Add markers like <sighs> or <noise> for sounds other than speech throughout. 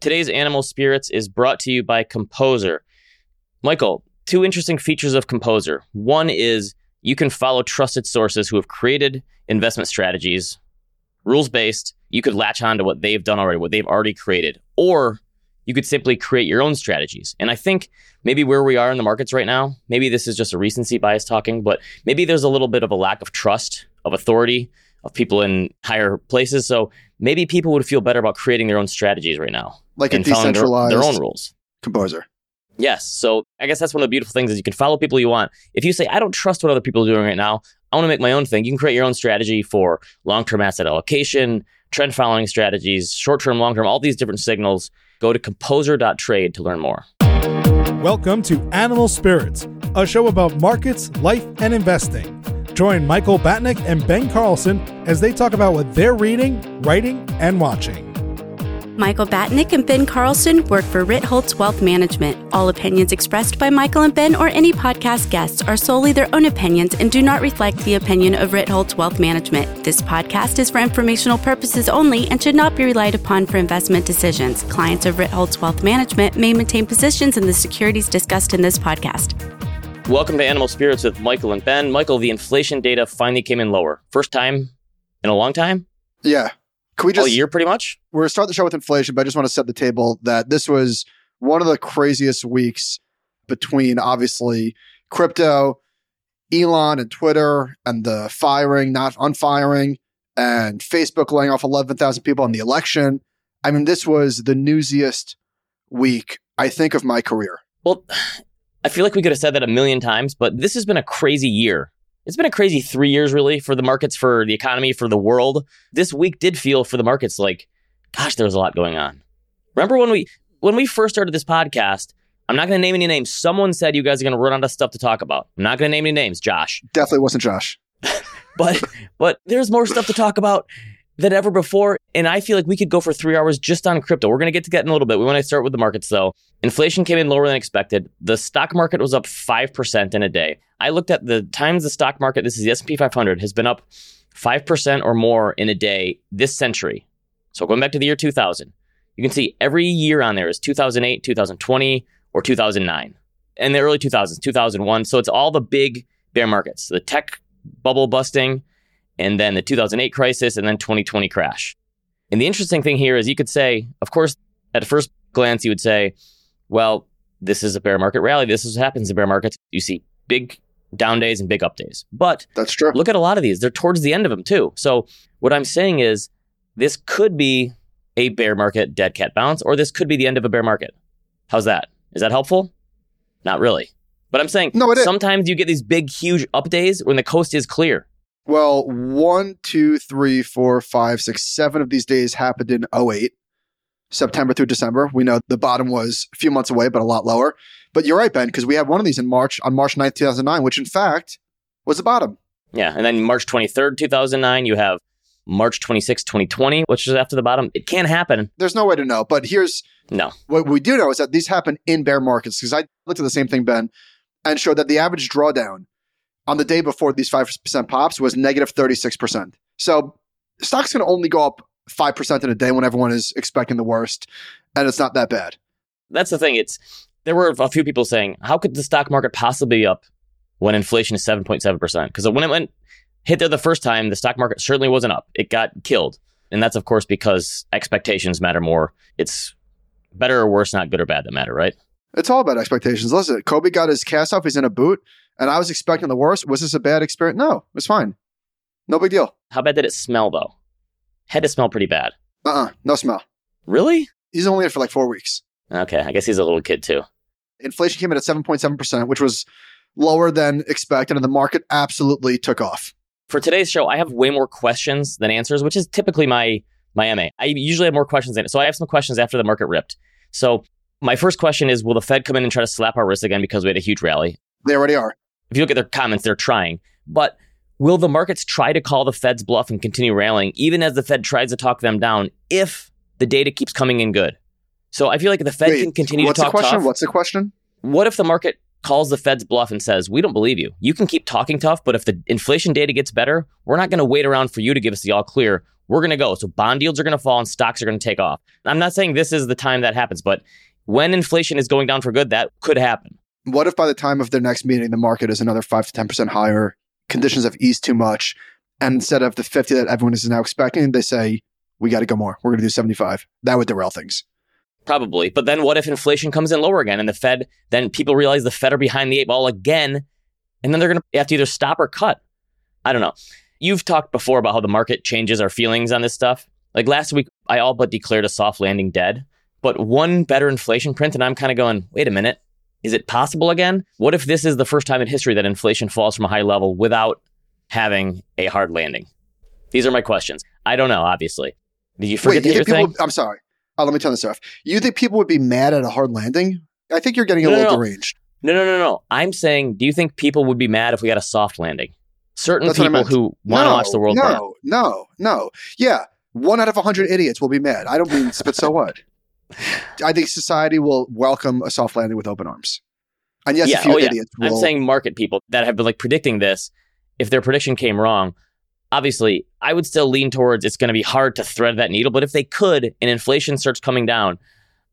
Today's Animal Spirits is brought to you by Composer. Michael, two interesting features of Composer. One is you can follow trusted sources who have created investment strategies, rules based. You could latch on to what they've done already, what they've already created, or you could simply create your own strategies. And I think maybe where we are in the markets right now, maybe this is just a recency bias talking, but maybe there's a little bit of a lack of trust, of authority, of people in higher places. So maybe people would feel better about creating their own strategies right now. Like a and following their, decentralized their own rules. composer. Yes. So I guess that's one of the beautiful things is you can follow people you want. If you say, I don't trust what other people are doing right now, I want to make my own thing, you can create your own strategy for long-term asset allocation, trend following strategies, short-term, long-term, all these different signals. Go to composer.trade to learn more. Welcome to Animal Spirits, a show about markets, life, and investing. Join Michael Batnick and Ben Carlson as they talk about what they're reading, writing, and watching. Michael Batnick and Ben Carlson work for Ritholtz Wealth Management. All opinions expressed by Michael and Ben or any podcast guests are solely their own opinions and do not reflect the opinion of Ritholtz Wealth Management. This podcast is for informational purposes only and should not be relied upon for investment decisions. Clients of Ritholtz Wealth Management may maintain positions in the securities discussed in this podcast. Welcome to Animal Spirits with Michael and Ben. Michael, the inflation data finally came in lower. First time in a long time? Yeah. Can we All just year, pretty much? we're gonna start the show with inflation, but I just want to set the table that this was one of the craziest weeks between obviously crypto, Elon and Twitter, and the firing, not unfiring, and Facebook laying off 11,000 people in the election. I mean, this was the newsiest week, I think, of my career. Well, I feel like we could have said that a million times, but this has been a crazy year. It's been a crazy three years, really, for the markets, for the economy, for the world. This week did feel for the markets like, gosh, there was a lot going on. Remember when we when we first started this podcast? I'm not going to name any names. Someone said you guys are going to run out of stuff to talk about. I'm not going to name any names, Josh. Definitely wasn't Josh. <laughs> But but there's more stuff to talk about than ever before. And I feel like we could go for three hours just on crypto. We're going to get to that in a little bit. We want to start with the markets though. Inflation came in lower than expected. The stock market was up 5% in a day. I looked at the times the stock market, this is the S&P 500, has been up 5% or more in a day this century. So going back to the year 2000, you can see every year on there is 2008, 2020, or 2009. And the early 2000s, 2001. So it's all the big bear markets, the tech bubble busting, and then the 2008 crisis, and then 2020 crash. And the interesting thing here is you could say, of course, at first glance, you would say, well, this is a bear market rally. This is what happens in bear markets. You see big down days and big up days. But That's true. look at a lot of these. They're towards the end of them too. So what I'm saying is this could be a bear market dead cat bounce, or this could be the end of a bear market. How's that? Is that helpful? Not really. But I'm saying No, it is. sometimes you get these big, huge up days when the coast is clear. Well, one, two, three, four, five, six, seven of these days happened in 08, September through December. We know the bottom was a few months away, but a lot lower. But you're right, Ben, because we had one of these in March, on March 9th, 2009, which in fact was the bottom. Yeah. And then March 23rd, 2009, you have March 26th, 2020, which is after the bottom. It can happen. There's no way to know. But here's No. what we do know is that these happen in bear markets because I looked at the same thing, Ben, and showed that the average drawdown on the day before these 5% pops was negative 36%. So stocks can only go up 5% in a day when everyone is expecting the worst, and it's not that bad. That's the thing. It's there were a few people saying, how could the stock market possibly be up when inflation is 7.7%? Because when it went hit there the first time, the stock market certainly wasn't up. It got killed. And that's of course because expectations matter more. It's better or worse, not good or bad that matter, right? It's all about expectations. Listen, Kobe got his cast off, he's in a boot, and I was expecting the worst. Was this a bad experience? No, it was fine. No big deal. How bad did it smell though? Had to smell pretty bad. Uh uh no smell. Really? He's only in for like four weeks. Okay, I guess he's a little kid too. Inflation came in at 7.7%, which was lower than expected, and the market absolutely took off. For today's show, I have way more questions than answers, which is typically my my MA. I usually have more questions than it. So I have some questions after the market ripped. So my first question is Will the Fed come in and try to slap our wrist again because we had a huge rally? They already are. If you look at their comments, they're trying. But will the markets try to call the Fed's bluff and continue rallying, even as the Fed tries to talk them down, if the data keeps coming in good? So I feel like the Fed Wait, can continue to talk the question? tough. What's the question? What if the market calls the Fed's bluff and says, We don't believe you. You can keep talking tough, but if the inflation data gets better, we're not going to wait around for you to give us the all clear. we're going to go. So bond yields are going to fall and stocks are going to take off. I'm not saying this is the time that happens, but when inflation is going down for good, that could happen. What if by the time of their next meeting, the market is another 5 to 10% higher, conditions have eased too much, and instead of the 50 that everyone is now expecting, they say, we got to go more. We're going to do 75. That would derail things. Probably. But then what if inflation comes in lower again and the Fed, then people realize the Fed are behind the eight ball again, and then they're going to have to either stop or cut? I don't know. You've talked before about how the market changes our feelings on this stuff. Like last week, I all but declared a soft landing dead, but one better inflation print, and I'm kind of going, wait a minute, is it possible again? What if this is the first time in history that inflation falls from a high level without having a hard landing? These are my questions. I don't know, obviously. Did you forget Wait, you your think thing? I'm sorry. Oh, let me turn this off. You think people would be mad at a hard landing? I think you're getting a No, little no, no. deranged. No, no, no, no. I'm saying, do you think people would be mad if we got a soft landing? Certain That's people who want to watch the world no, burn. No, no, Yeah, one out of a hundred idiots will be mad. I don't mean, but so what? I think society will welcome a soft landing with open arms. And yes, Yeah, a few oh, yeah. will. I'm saying market people that have been like predicting this. If their prediction came wrong, obviously, I would still lean towards it's going to be hard to thread that needle. But if they could, and inflation starts coming down,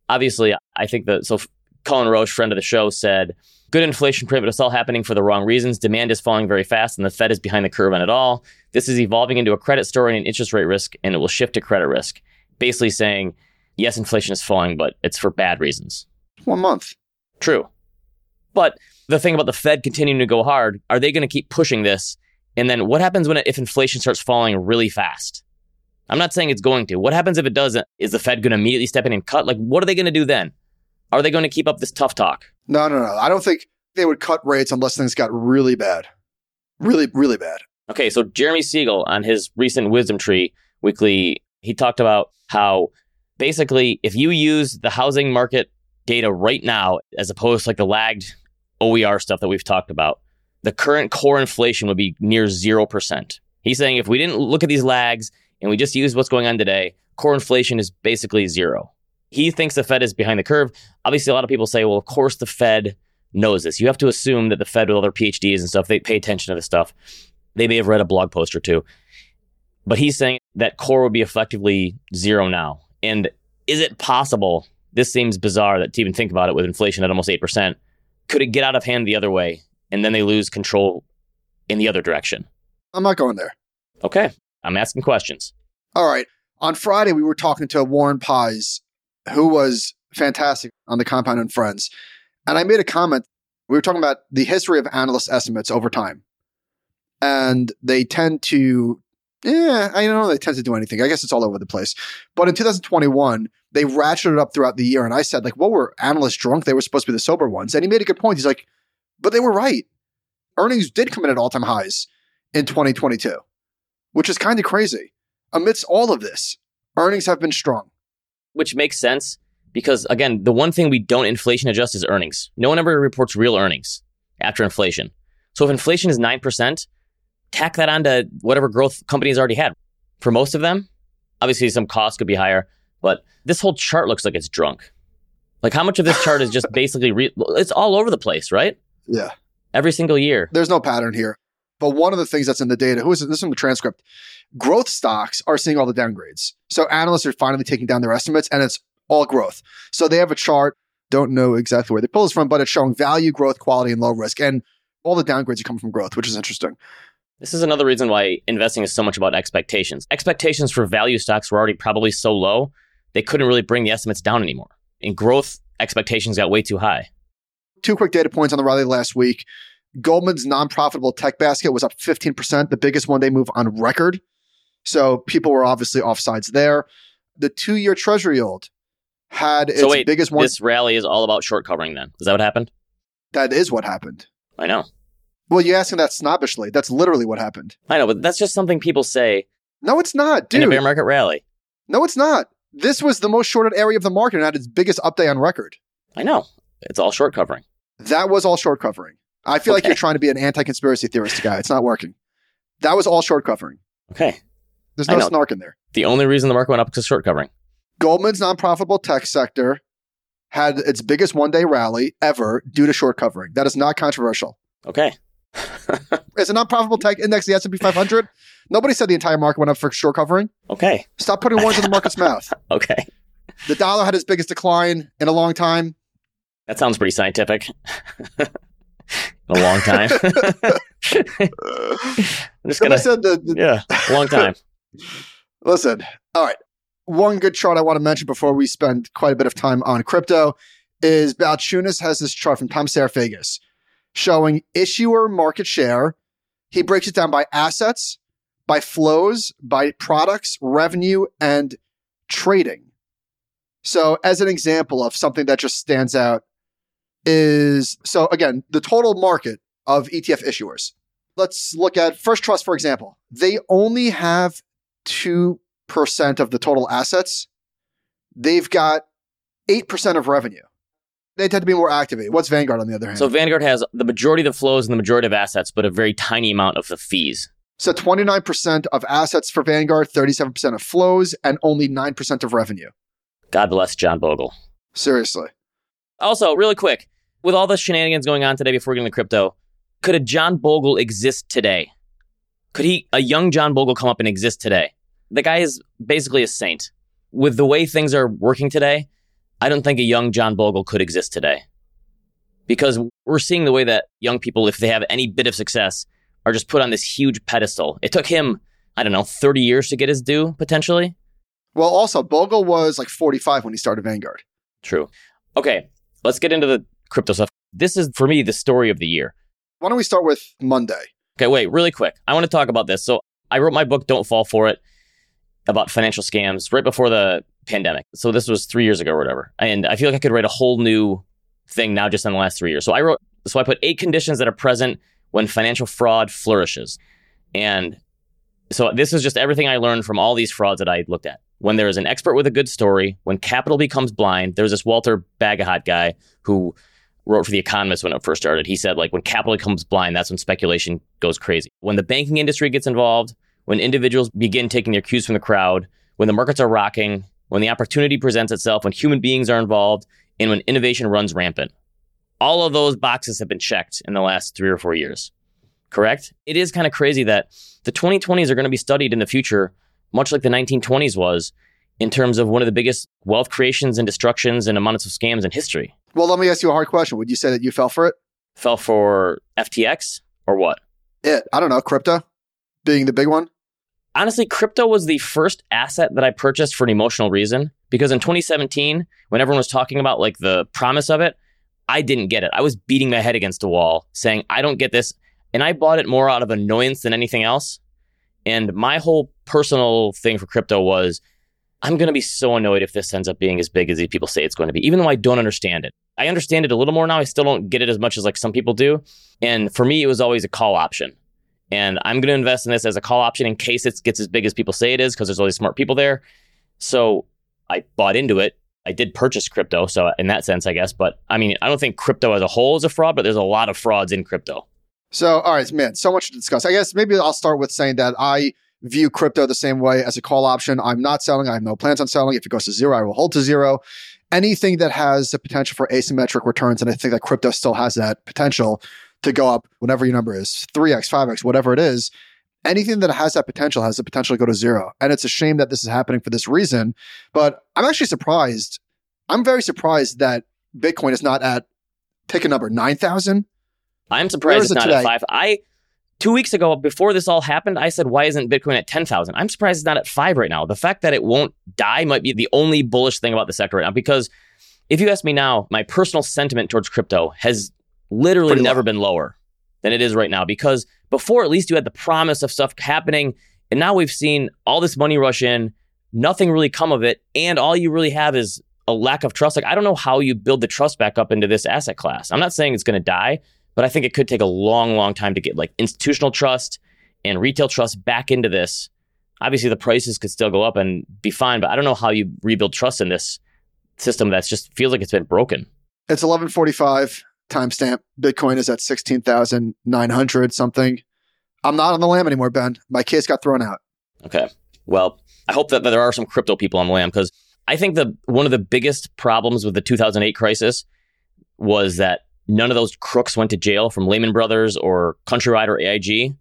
obviously, I think that so. Cullen Roche, friend of the show, said, "Good inflation print, but it's all happening for the wrong reasons. Demand is falling very fast, and the Fed is behind the curve on it all. This is evolving into a credit story and an interest rate risk, and it will shift to credit risk." Basically saying, yes, inflation is falling, but it's for bad reasons. one month. True. But the thing about the Fed continuing to go hard, are they going to keep pushing this? And then what happens when if inflation starts falling really fast? I'm not saying it's going to. What happens if it doesn't? Is the Fed going to immediately step in and cut? Like, what are they going to do then? Are they going to keep up this tough talk? No, no, no. I don't think they would cut rates unless things got really bad. Really, really bad. Okay, so Jeremy Siegel on his recent Wisdom Tree weekly, he talked about how basically if you use the housing market data right now, as opposed to like the lagged OER stuff that we've talked about, the current core inflation would be near 0%. He's saying if we didn't look at these lags and we just use what's going on today, core inflation is basically zero. He thinks the Fed is behind the curve. Obviously, a lot of people say, well, of course the Fed knows this. You have to assume that the Fed, with all their PhDs and stuff, they pay attention to this stuff. They may have read a blog post or two. But he's saying that core would be effectively zero now. And is it possible? This seems bizarre that to even think about it with inflation at almost 8%. Could it get out of hand the other way and then they lose control in the other direction? I'm not going there. Okay. I'm asking questions. All right. On Friday, we were talking to Warren Pies, who was fantastic on the Compound and Friends. And I made a comment. We were talking about the history of analyst estimates over time. And they tend to, yeah, I don't know, they tend to do anything. I guess it's all over the place. But in 2021, they ratcheted up throughout the year. And I said, like, what were analysts drunk? They were supposed to be the sober ones. And he made a good point. He's like, but they were right. Earnings did come in at all time highs in 2022, which is kind of crazy. Amidst all of this, earnings have been strong. which makes sense because again, the one thing we don't inflation adjust is earnings. No one ever reports real earnings after inflation. So if inflation is 9%, tack that onto whatever growth companies already had. For most of them, obviously some costs could be higher, but this whole chart looks like it's drunk. Like how much of this chart is just <laughs> basically re- it's all over the place, right? Yeah. Every single year. There's no pattern here. But one of the things that's in the data, who is? This is from the transcript. Growth stocks are seeing all the downgrades. So analysts are finally taking down their estimates and it's all growth. So they have a chart, don't know exactly where they pull this from, but it's showing value, growth, quality, and low risk. And all the downgrades are coming from growth, which is interesting. This is another reason why investing is so much about expectations. Expectations for value stocks were already probably so low, they couldn't really bring the estimates down anymore. And growth expectations got way too high. Two quick data points on the rally last week. Goldman's non profitable tech basket was up 15%, the biggest one day move on record. So people were obviously offsides there. The two year treasury yield had its so wait, biggest one. this rally is all about short covering then. Is that what happened? that is what happened. I know. Well, you're asking that snobbishly. That's literally what happened. I know, but that's just something people say No, it's not, in a dude. bear market rally. No, it's not. This was the most shorted area of the market and had its biggest up day on record. I know. It's all short covering. That was all short covering. I feel like you're trying to be an anti conspiracy theorist guy. It's not working. That was all short covering. Okay. There's no snark in there. The only reason the market went up is short covering. Goldman's non profitable tech sector had its biggest one day rally ever due to short covering. That is not controversial. Okay. <laughs> It's a non-profitable tech index, the S&P 500. Nobody said the entire market went up for short covering. Okay. Stop putting words in the market's mouth. <laughs> Okay. The dollar had its biggest decline in a long time. That sounds pretty scientific. In <laughs> a long time. I'm just gonna. said the, the- Yeah, a long time. Listen, all right. One good chart I want to mention before we spend quite a bit of time on crypto is Balchunas has this chart from Tom Sarafagis showing issuer market share. He breaks it down by assets, by flows, by products, revenue, and trading. So, as an example of something that just stands out, is so again, the total market of ETF issuers. Let's look at First Trust, for example. They only have 2% of the total assets. They've got 8% of revenue. They tend to be more activated. What's Vanguard on the other hand? So Vanguard has the majority of the flows and the majority of assets, but a very tiny amount of the fees. So 29% of assets for Vanguard, 37% of flows, and only 9% of revenue. God bless John Bogle. Seriously. Also, really quick, with all the shenanigans going on today before we get into crypto, could a John Bogle exist today? Could he, a young John Bogle, come up and exist today? The guy is basically a saint. With the way things are working today, I don't think a young John Bogle could exist today. Because we're seeing the way that young people, if they have any bit of success, are just put on this huge pedestal. It took him, I don't know, 30 years to get his due, potentially. Well, also, Bogle was like 45 when he started Vanguard. True. Okay, let's get into the crypto stuff. This is, for me, the story of the year. Why don't we start with Monday? Okay, wait, really quick. I want to talk about this. So I wrote my book, Don't Fall For It, about financial scams right before the pandemic. So this was three years ago or whatever. And I feel like I could write a whole new thing now just in the last three years. So I wrote, so I put eight conditions that are present when financial fraud flourishes. And so this is just everything I learned from all these frauds that I looked at. When there is an expert with a good story, when capital becomes blind, there's this Walter Bagehot guy who wrote for The Economist when it first started. He said, like, when capital becomes blind, that's when speculation goes crazy. When the banking industry gets involved, when individuals begin taking their cues from the crowd, when the markets are rocking, when the opportunity presents itself, when human beings are involved, and when innovation runs rampant. All of those boxes have been checked in the last three or four years. Correct? It is kind of crazy that the 2020s are going to be studied in the future, much like the 1920s was, in terms of one of the biggest wealth creations and destructions and amounts of scams in history. Well, let me ask you a hard question. Would you say that you fell for it? Fell for FTX or what? It. I don't know. Crypto being the big one. Honestly, crypto was the first asset that I purchased for an emotional reason because in 2017, when everyone was talking about like the promise of it, I didn't get it. I was beating my head against a wall saying, I don't get this. And I bought it more out of annoyance than anything else. And my whole personal thing for crypto was, I'm going to be so annoyed if this ends up being as big as these people say it's going to be, even though I don't understand it. I understand it a little more now. I still don't get it as much as like some people do. And for me, it was always a call option and I'm going to invest in this as a call option in case it gets as big as people say it is because there's all these smart people there. So I bought into it. I did purchase crypto, so in that sense, I guess. But I mean, I don't think crypto as a whole is a fraud, but there's a lot of frauds in crypto. So, all right, man, so much to discuss. I guess maybe I'll start with saying that I view crypto the same way as a call option. I'm not selling. I have no plans on selling. If it goes to zero, I will hold to zero. Anything that has the potential for asymmetric returns, and I think that crypto still has that potential to go up, whatever your number is, 3x, 5x, whatever it is. Anything that has that potential has the potential to go to zero. And it's a shame that this is happening for this reason. But I'm actually surprised. I'm very surprised that Bitcoin is not at pick a number, 9,000. I'm surprised it's it not at five. I two weeks ago, before this all happened, I said, "Why isn't Bitcoin at ten thousand? I'm surprised it's not at five right now. The fact that it won't die might be the only bullish thing about the sector right now. Because if you ask me now, my personal sentiment towards crypto has literally Pretty never low. been lower than it is right now. Because before, at least you had the promise of stuff happening, and now we've seen all this money rush in, nothing really come of it, and all you really have is a lack of trust. Like I don't know how you build the trust back up into this asset class. I'm not saying it's going to die, but I think it could take a long, long time to get like institutional trust and retail trust back into this. Obviously, the prices could still go up and be fine, but I don't know how you rebuild trust in this system that's just feels like it's been broken. It's 1145 timestamp. Bitcoin is at 16,900 something. I'm not on the lam anymore, Ben. My case got thrown out. Okay. Well, I hope that, that there are some crypto people on the lam because I think the one of the biggest problems with the 2008 crisis was that none of those crooks went to jail from Lehman Brothers or Countrywide or AIG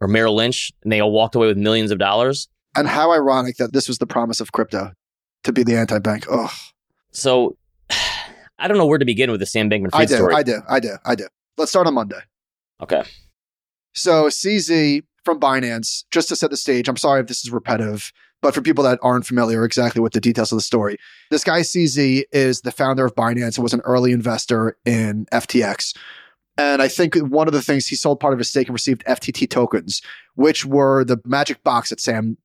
or Merrill Lynch, and they all walked away with millions of dollars. And how ironic that this was the promise of crypto to be the anti bank. Oh, So I don't know where to begin with the Sam Bankman I Fried do, story. I do, I do, I do. Let's start on Monday. okay. So CZ from Binance, just to set the stage, I'm sorry if this is repetitive, but for people that aren't familiar exactly with the details of the story, this guy CZ is the founder of Binance and was an early investor in FTX. And I think one of the things he sold part of his stake and received FTT tokens, which were the magic box that Sam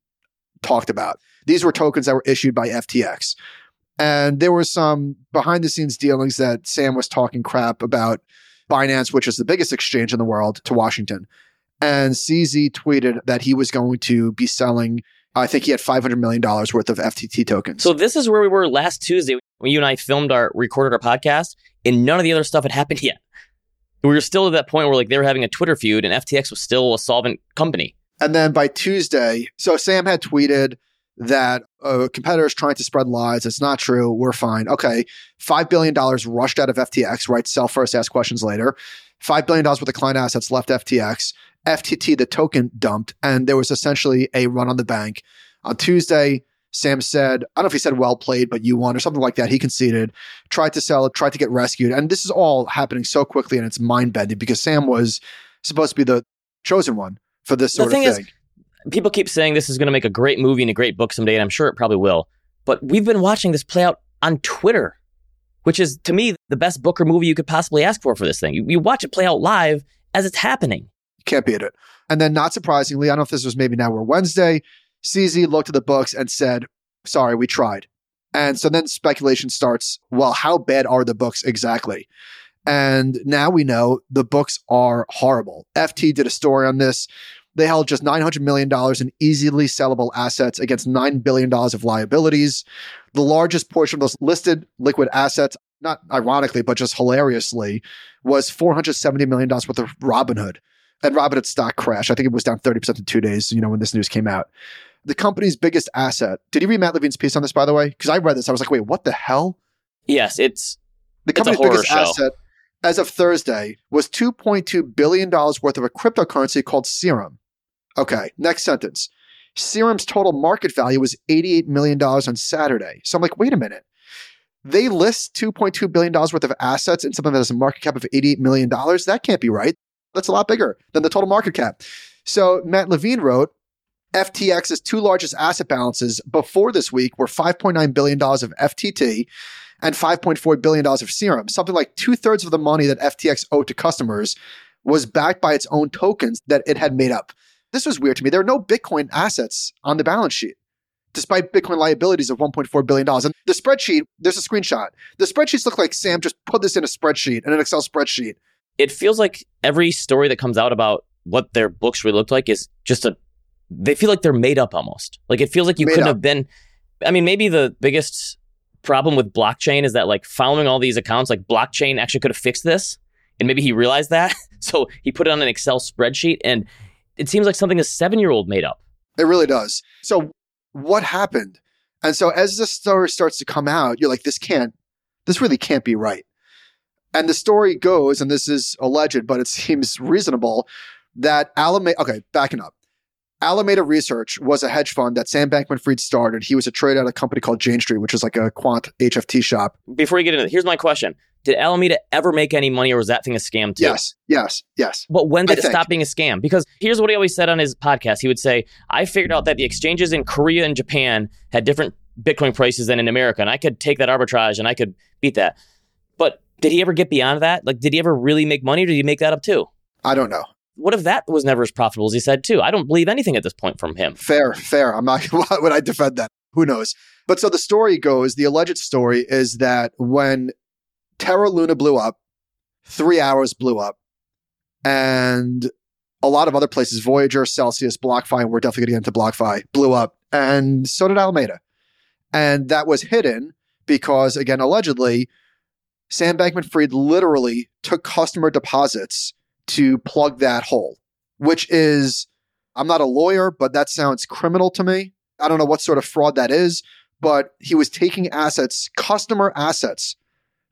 talked about. These were tokens that were issued by FTX. And there were some behind the scenes dealings that Sam was talking crap about Binance, which is the biggest exchange in the world, to Washington. And CZ tweeted that he was going to be selling, I think he had $500 million worth of FTT tokens. So this is where we were last Tuesday when you and I filmed our recorded our podcast, and none of the other stuff had happened yet. We were still at that point where like they were having a Twitter feud, and FTX was still a solvent company. And then by Tuesday, so Sam had tweeted that a competitor is trying to spread lies. It's not true. We're fine. Okay. $5 billion rushed out of FTX, right? Sell first, ask questions later. $5 billion worth of client assets left FTX. FTT, the token, dumped. And there was essentially a run on the bank. On Tuesday, Sam said, I don't know if he said well played, but you won or something like that. He conceded, tried to sell it, tried to get rescued. And this is all happening so quickly and it's mind bending because Sam was supposed to be the chosen one for this The sort thing of is- thing. People keep saying this is going to make a great movie and a great book someday, and I'm sure it probably will. But we've been watching this play out on Twitter, which is to me the best book or movie you could possibly ask for for this thing. You, you watch it play out live as it's happening. Can't beat it. And then, not surprisingly, I don't know if this was maybe now or Wednesday, CZ looked at the books and said, Sorry, we tried. And so then speculation starts well, how bad are the books exactly? And now we know the books are horrible. FT did a story on this. They held just $900 million in easily sellable assets against $9 billion of liabilities. The largest portion of those listed liquid assets, not ironically, but just hilariously, was $470 million worth of Robinhood and Robinhood stock crashed. I think it was down 30% in two days, you know, when this news came out. The company's biggest asset. Did you read Matt Levine's piece on this, by the way? Because I read this. I was like, wait, what the hell? Yes, it's The company's biggest show. asset as of Thursday was $2.2 billion worth of a cryptocurrency called Serum. Okay, next sentence. Serum's total market value was $88 million on Saturday. So I'm like, wait a minute. They list $2.2 billion worth of assets in something that has a market cap of $88 million. That can't be right. That's a lot bigger than the total market cap. So Matt Levine wrote, FTX's two largest asset balances before this week were $5.9 billion of FTT and $5.4 billion of Serum. Something like two thirds of the money that FTX owed to customers was backed by its own tokens that it had made up. This was weird to me. There are no Bitcoin assets on the balance sheet, despite Bitcoin liabilities of $1.4 billion. And the spreadsheet, there's a screenshot. The spreadsheets look like Sam just put this in a spreadsheet, in an Excel spreadsheet. it feels like every story that comes out about what their books really looked like is just a they feel like they're made up almost like it feels like you Made couldn't up. have been i mean maybe the biggest problem with blockchain is that like following all these accounts like blockchain actually could have fixed this and maybe he realized that <laughs> so he put it on an excel spreadsheet and it seems like something a seven year old made up It really does. So what happened? And so as the story starts to come out, you're like, this can't, this really can't be right. And the story goes, and this is alleged, but it <laughs> seems reasonable, that Alameda, okay, backing up. Alameda Research was a hedge fund that Sam Bankman Fried started. He was a trader at a company called Jane Street, which is like a quant HFT shop. before you get into it here's my question did alameda ever make any money or was that thing a scam too Yes, yes, yes. But when I did it think. stop being a scam? Because here's what he always said on his podcast. He would say, I figured out that the exchanges in Korea and Japan had different Bitcoin prices than in America, and I could take that arbitrage and I could beat that. But did he ever get beyond that? Like, did he ever really make money or did he make that up too? I don't know. What if that was never as profitable as he said too? I don't believe anything at this point from him. Fair, fair. I'm not, <laughs> why would I defend that? Who knows? But so the story goes, the alleged story is that when Terra Luna blew up, Three Arrows blew up, and a lot of other places, Voyager, Celsius, BlockFi, and we're definitely going to get into BlockFi, blew up, and so did Alameda. And that was hidden because, again, allegedly, Sam Bankman Fried literally took customer deposits to plug that hole, which is, I'm not a lawyer, but that sounds criminal to me. I don't know what sort of fraud that is, but he was taking assets, customer assets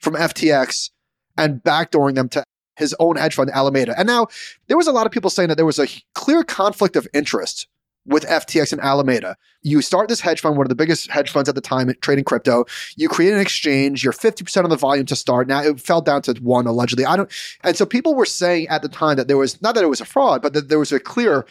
from FTX and backdooring them to his own hedge fund, Alameda. And now there was a lot of people saying that there was a clear conflict of interest with FTX and Alameda. You start this hedge fund, one of the biggest hedge funds at the time trading crypto. You create an exchange. You're 50% of the volume to start. Now it fell down to one allegedly. I don't, and so people were saying at the time that there was, not that it was a fraud, but that there was a clear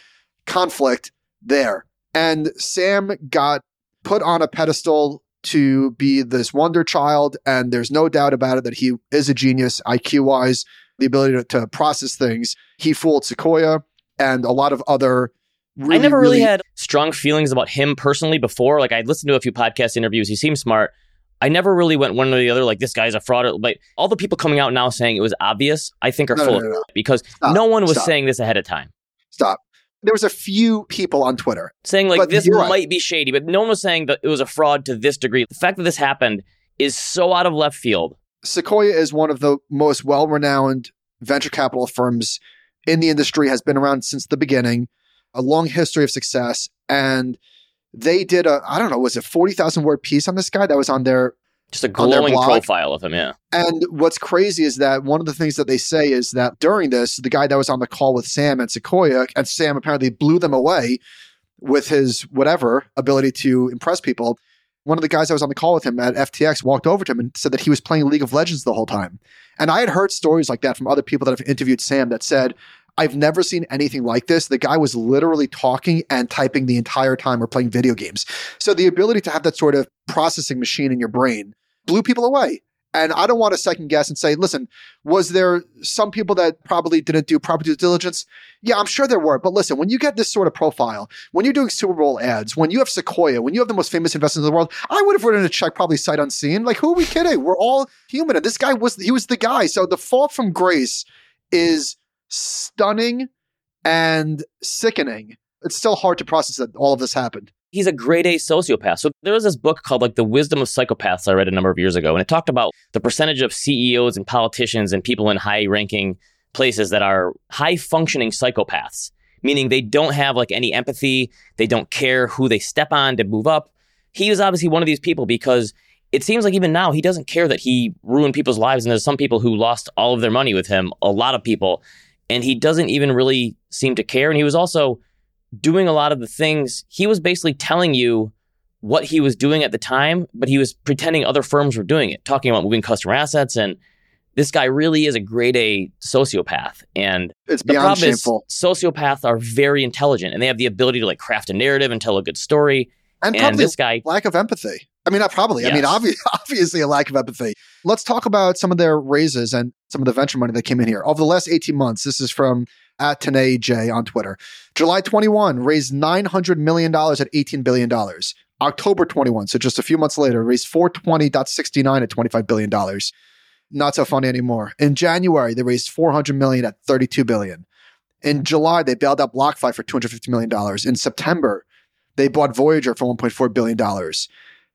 conflict there. And Sam got put on a pedestal to be this wonder child. And there's no doubt about it that he is a genius IQ wise, the ability to, to process things. He fooled Sequoia and a lot of other Really, I never really, really, had strong feelings about him personally before. Like I listened to a few podcast interviews. He seemed smart. I never really went one or the other. Like this guy's a fraud. But all the people coming out now saying it was obvious, I think are No, full no, of no, no. because Stop. no one was Stop. saying this ahead of time. Stop. There was a few people on Twitter. Saying like this you're right. might be shady, but no one was saying that it was a fraud to this degree. The fact that this happened is so out of left field. Sequoia is one of the most well-renowned venture capital firms in the industry, has been around since the beginning, a long history of success. And they did a, I don't know, was it 40,000 word piece on this guy that was on their Just a glowing profile of him, yeah. And what's crazy is that one of the things that they say is that during this, the guy that was on the call with Sam and Sequoia, and Sam apparently blew them away with his whatever ability to impress people. One of the guys that was on the call with him at FTX walked over to him and said that he was playing League of Legends the whole time. And I had heard stories like that from other people that have interviewed Sam that said, I've never seen anything like this. The guy was literally talking and typing the entire time or playing video games. So the ability to have that sort of processing machine in your brain blew people away. And I don't want to second guess and say, listen, was there some people that probably didn't do proper due diligence? Yeah, I'm sure there were. But listen, when you get this sort of profile, when you're doing Super Bowl ads, when you have Sequoia, when you have the most famous investors in the world, I would have written a check probably sight unseen. Like, who are we kidding? We're all human. And this guy was, he was the guy. So the fall from grace is stunning and sickening. It's still hard to process that all of this happened. He's a grade A sociopath. So there was this book called like The Wisdom of Psychopaths I read a number of years ago, and it talked about the percentage of CEOs and politicians and people in high ranking places that are high functioning psychopaths, meaning they don't have like any empathy, they don't care who they step on to move up. He was obviously one of these people because it seems like even now he doesn't care that he ruined people's lives and there's some people who lost all of their money with him, a lot of people, and he doesn't even really seem to care and he was also doing a lot of the things he was basically telling you what he was doing at the time, but he was pretending other firms were doing it, talking about moving customer assets. And this guy really is a grade A sociopath. And It's the problem shameful. is sociopaths are very intelligent and they have the ability to like craft a narrative and tell a good story. and And probably this guy, lack of empathy. I mean, not probably. I mean, Yes. obvi- <laughs> obviously a lack of empathy. Let's talk about some of their raises and some of the venture money that came in here. Over the last 18 months, this is from at Tanae J on Twitter. July 21 raised $900 million at $18 billion. October 21, so just a few months later, raised 420.69 at $25 billion. Not so funny anymore. In January, they raised 400 million at 32 billion. In mm-hmm. July, they bailed out BlockFi for $250 million. In September, they bought Voyager for $1.4 billion.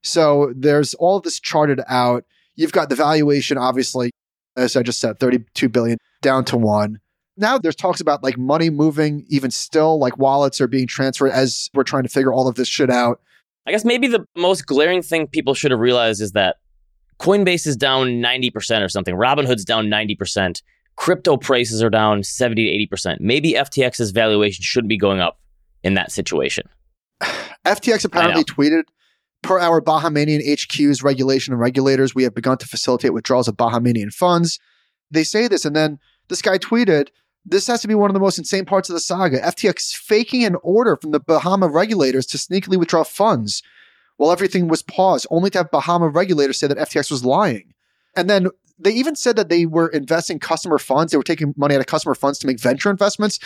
So there's all of this charted out. You've got the valuation, obviously, as I just said, 32 billion down to one. Now there's talks about like money moving even still, like wallets are being transferred as we're trying to figure all of this shit out. I guess maybe the most glaring thing people should have realized is that Coinbase is down 90% or something. Robinhood's down 90%. Crypto prices are down 70 to 80%. Maybe FTX's valuation shouldn't be going up in that situation. <sighs> FTX apparently tweeted per our Bahamanian HQ's regulation and regulators, we have begun to facilitate withdrawals of Bahamanian funds. They say this, and then this guy tweeted, this has to be one of the most insane parts of the saga. FTX faking an order from the Bahama regulators to sneakily withdraw funds while everything was paused, only to have Bahama regulators say that FTX was lying. And then they even said that they were investing customer funds. They were taking money out of customer funds to make venture investments.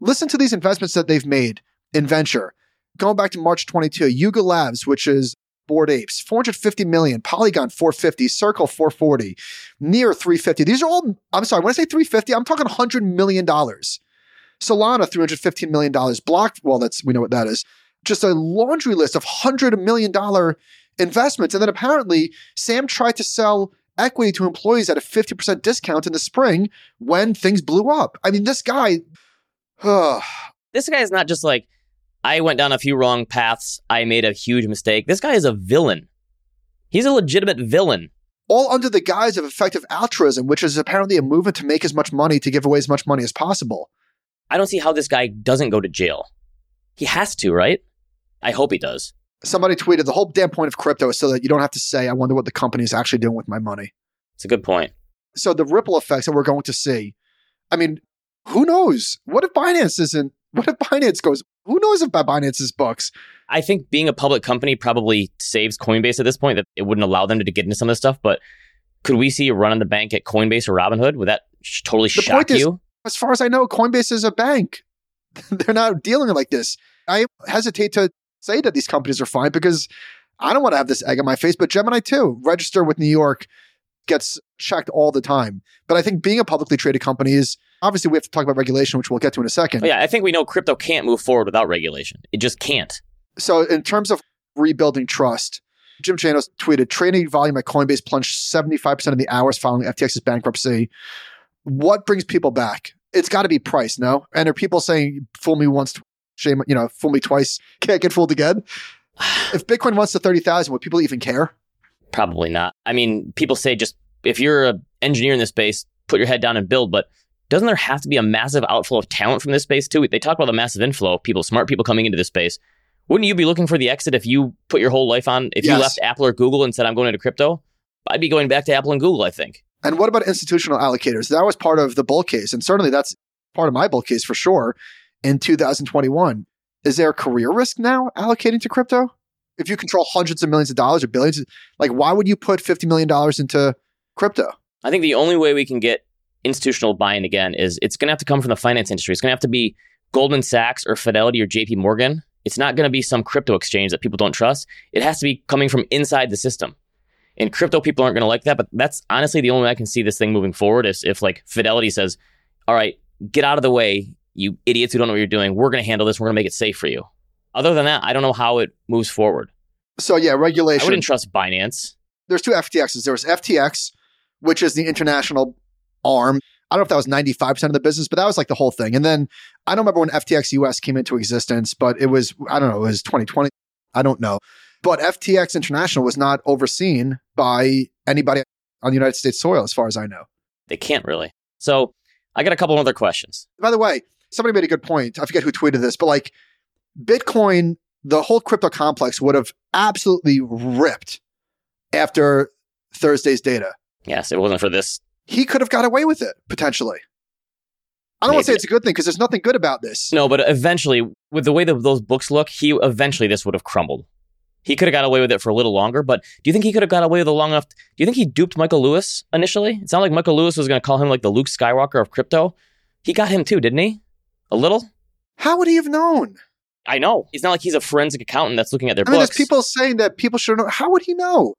Listen to these investments that they've made in venture. Going back to March 22, Yuga Labs, which is Bored Apes, 450 million, Polygon 450, Circle 440, Near 350. These are all, I'm sorry, when I say 350, I'm talking $100 million. Solana, $315 million. Block, well, that's, we know what that is. Just a laundry list of $100 million investments. And then apparently, Sam tried to sell equity to employees at a 50% discount in the spring when things blew up. I mean, this guy, <sighs> This guy is not just like, I went down a few wrong paths. I made a huge mistake. This guy is a villain. He's a legitimate villain. all under the guise of effective altruism, which is apparently a movement to make as much money to give away as much money as possible. I don't see how this guy doesn't go to jail. He has to, right? I hope he does. Somebody tweeted the whole damn point of crypto is so that you don't have to say, I wonder what the company is actually doing with my money. It's a good point. So the ripple effects that we're going to see, I mean, who knows? What if Binance isn't, what if Binance goes, who knows if Binance's books? I think being a public company probably saves Coinbase at this point, that it wouldn't allow them to get into some of this stuff. But could we see a run on the bank at Coinbase or Robinhood? Would that sh- totally The shock is- you? As far as I know, Coinbase is a bank. <laughs> They're not dealing like this. I hesitate to say that these companies are fine because I don't want to have this egg on my face, but Gemini too, register with New York gets checked all the time. But I think being a publicly traded company is obviously we have to talk about regulation, which we'll get to in a second. But yeah, I think we know crypto can't move forward without regulation. It just can't. So in terms of rebuilding trust, Jim Chanos tweeted trading volume at Coinbase plunged 75% of the hours following FTX's bankruptcy. What brings people back? It's got to be price, no? And are people saying fool me once, shame, you know, fool me twice, <laughs> can't get fooled again? <sighs> If Bitcoin wants to 30,000, would people even care? Probably not. I mean, people say just if you're an engineer in this space, put your head down and build. But doesn't there have to be a massive outflow of talent from this space too? They talk about the massive inflow of people, smart people coming into this space. Wouldn't you be looking for the exit if you put your whole life on? If you left Apple or Google and said, I'm going into crypto, I'd be going back to Apple and Google, I think. And what about institutional allocators? That was part of the bull case. And certainly that's part of my bull case for sure in 2021. Is there a career risk now allocating to crypto? If you control hundreds of millions of dollars or billions, like why would you put $50 million into crypto? I think the only way we can get institutional buy-in again is it's going to have to come from the finance industry. It's going to have to be Goldman Sachs or Fidelity or JP Morgan. It's not going to be some crypto exchange that people don't trust. It has to be coming from inside the system. And crypto people aren't going to like that, but that's honestly the only way I can see this thing moving forward is if like Fidelity says, "All right, get out of the way, you idiots who don't know what you're doing. We're going to handle this. We're going to make it safe for you." Other than that, I don't know how it moves forward. So yeah, regulation. I wouldn't trust Binance. There's two FTXs. There was FTX, which is the international arm. I don't know if that was 95% of the business, but that was like the whole thing. And then I don't remember when FTX US came into existence, but it was, I don't know, it was 2020. I don't know. But FTX International was not overseen by anybody on the United States soil, as far as I know. They can't really. So I got a couple other questions. By the way, somebody made a good point. I forget who tweeted this, but like Bitcoin, the whole crypto complex would have absolutely ripped after Thursday's data. Yes, it wasn't for this he could have got away with it potentially. I don't want to say it's a good thing because there's nothing good about this. No, but eventually, with the way that those books look, he eventually this would have crumbled. He could have got away with it for a little longer, but do you think he could have got away with it long enough? Do you think he duped Michael Lewis initially? It sounded like Michael Lewis was going to call him like the Luke Skywalker of crypto. He got him too, didn't he? A little. How would he have known? I know. It's not like he's a forensic accountant that's looking at their I mean, books. there's people saying that people should know. How would he know?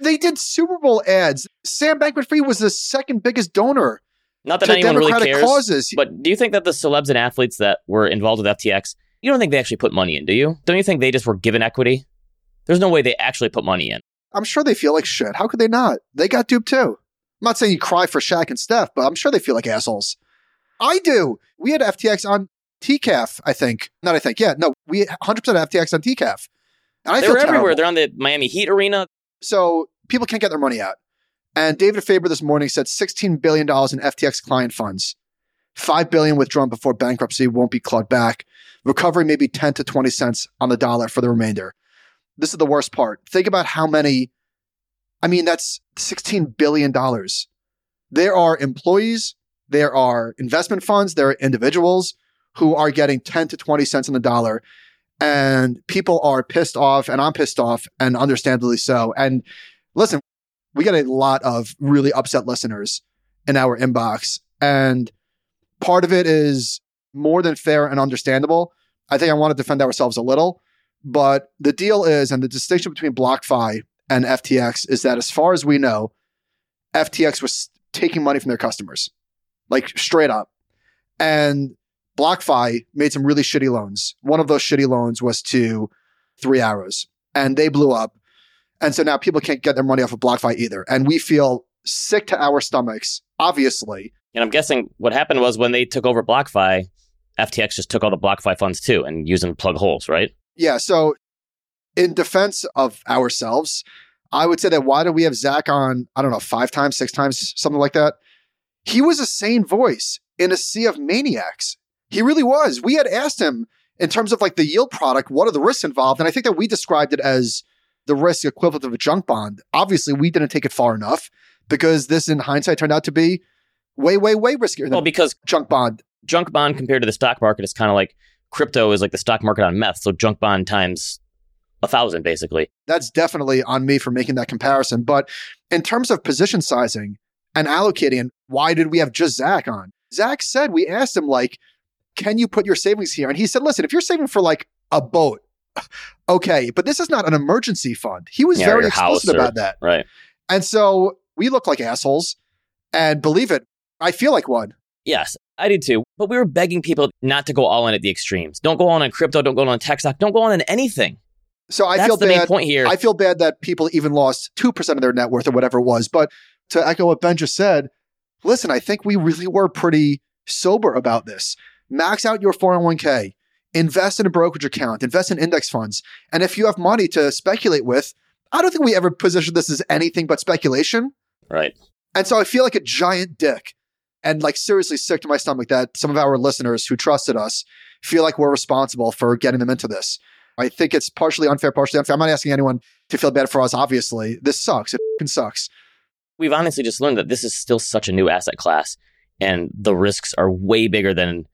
They did Super Bowl ads. Sam Bankman-Fried was the second biggest donor not that anyone really Democratic cares. causes. But do you think that the celebs and athletes that were involved with FTX, you don't think they actually put money in, do you? Don't you think they just were given equity? There's no way they actually put money in. I'm sure they feel like shit. How could they not? They got duped too. I'm not saying you cry for Shaq and Steph, but I'm sure they feel like assholes. I do. We had FTX on TCAF, I think. Not I think. Yeah, no, we 100% FTX on TCAF. And I they feel were everywhere. terrible. They're on the Miami Heat arena. So people can't get their money out. And David Faber this morning said $16 billion in FTX client funds. $5 billion withdrawn before bankruptcy won't be clawed back. Recovery may be 10 to 20 cents on the dollar for the remainder. This is the worst part. Think about how many, I mean, that's $16 billion. There are employees, there are investment funds, there are individuals who are getting 10 to 20 cents on the dollar. And people are pissed off, and I'm pissed off, and understandably so. And listen, we get a lot of really upset listeners in our inbox. And part of it is more than fair and understandable. I think I want to defend ourselves a little. But the deal is, and the distinction between BlockFi and FTX is that as far as we know, FTX was taking money from their customers, like straight up. And BlockFi made some really shitty loans. One of those shitty loans was to Three Arrows, and they blew up. And so now people can't get their money off of BlockFi either. And we feel sick to our stomachs, obviously. And I'm guessing what happened was when they took over BlockFi, FTX just took all the BlockFi funds too and used them to plug holes, right? Yeah. So, in defense of ourselves, I would say that why do we have Zach on, I don't know, five times, six times, something like that? He was a sane voice in a sea of maniacs. He really was. We had asked him in terms of like the yield product, what are the risks involved? And I think that we described it as the risk equivalent of a junk bond. Obviously, we didn't take it far enough because this, in hindsight, turned out to be way, way, way riskier than Well, because junk bond. junk bond compared to the stock market is kind of like crypto is like the stock market on meth. So junk bond times a thousand, basically. That's definitely on me for making that comparison. But in terms of position sizing and allocating, and why did we have just Zach on? Zach said, we asked him, like, can you put your savings here? And he said, listen, if you're saving for like a boat, <sighs> okay, but this is not an emergency fund. He was Yeah, very explicit or- about that. Right. And so we look like assholes. And believe it, I feel like one. Yes, I did too. But we were begging people not to go all in at the extremes. Don't go all in crypto. Don't go all in tech stock. Don't go all in anything. So I That's feel the main bad. point here. I feel bad that people even lost 2% of their net worth or whatever it was. But to echo what Ben just said, listen, I think we really were pretty sober about this. Max out your 401k, invest in a brokerage account, invest in index funds. And if you have money to speculate with, I don't think we ever positioned this as anything but speculation. right. And so I feel like a giant dick and like seriously sick to my stomach that some of our listeners who trusted us feel like we're responsible for getting them into this. I think it's partially unfair, partially unfair. I'm not asking anyone to feel bad for us, obviously. This sucks. It fing sucks. We've honestly just learned that this is still such a new asset class and the risks are way bigger than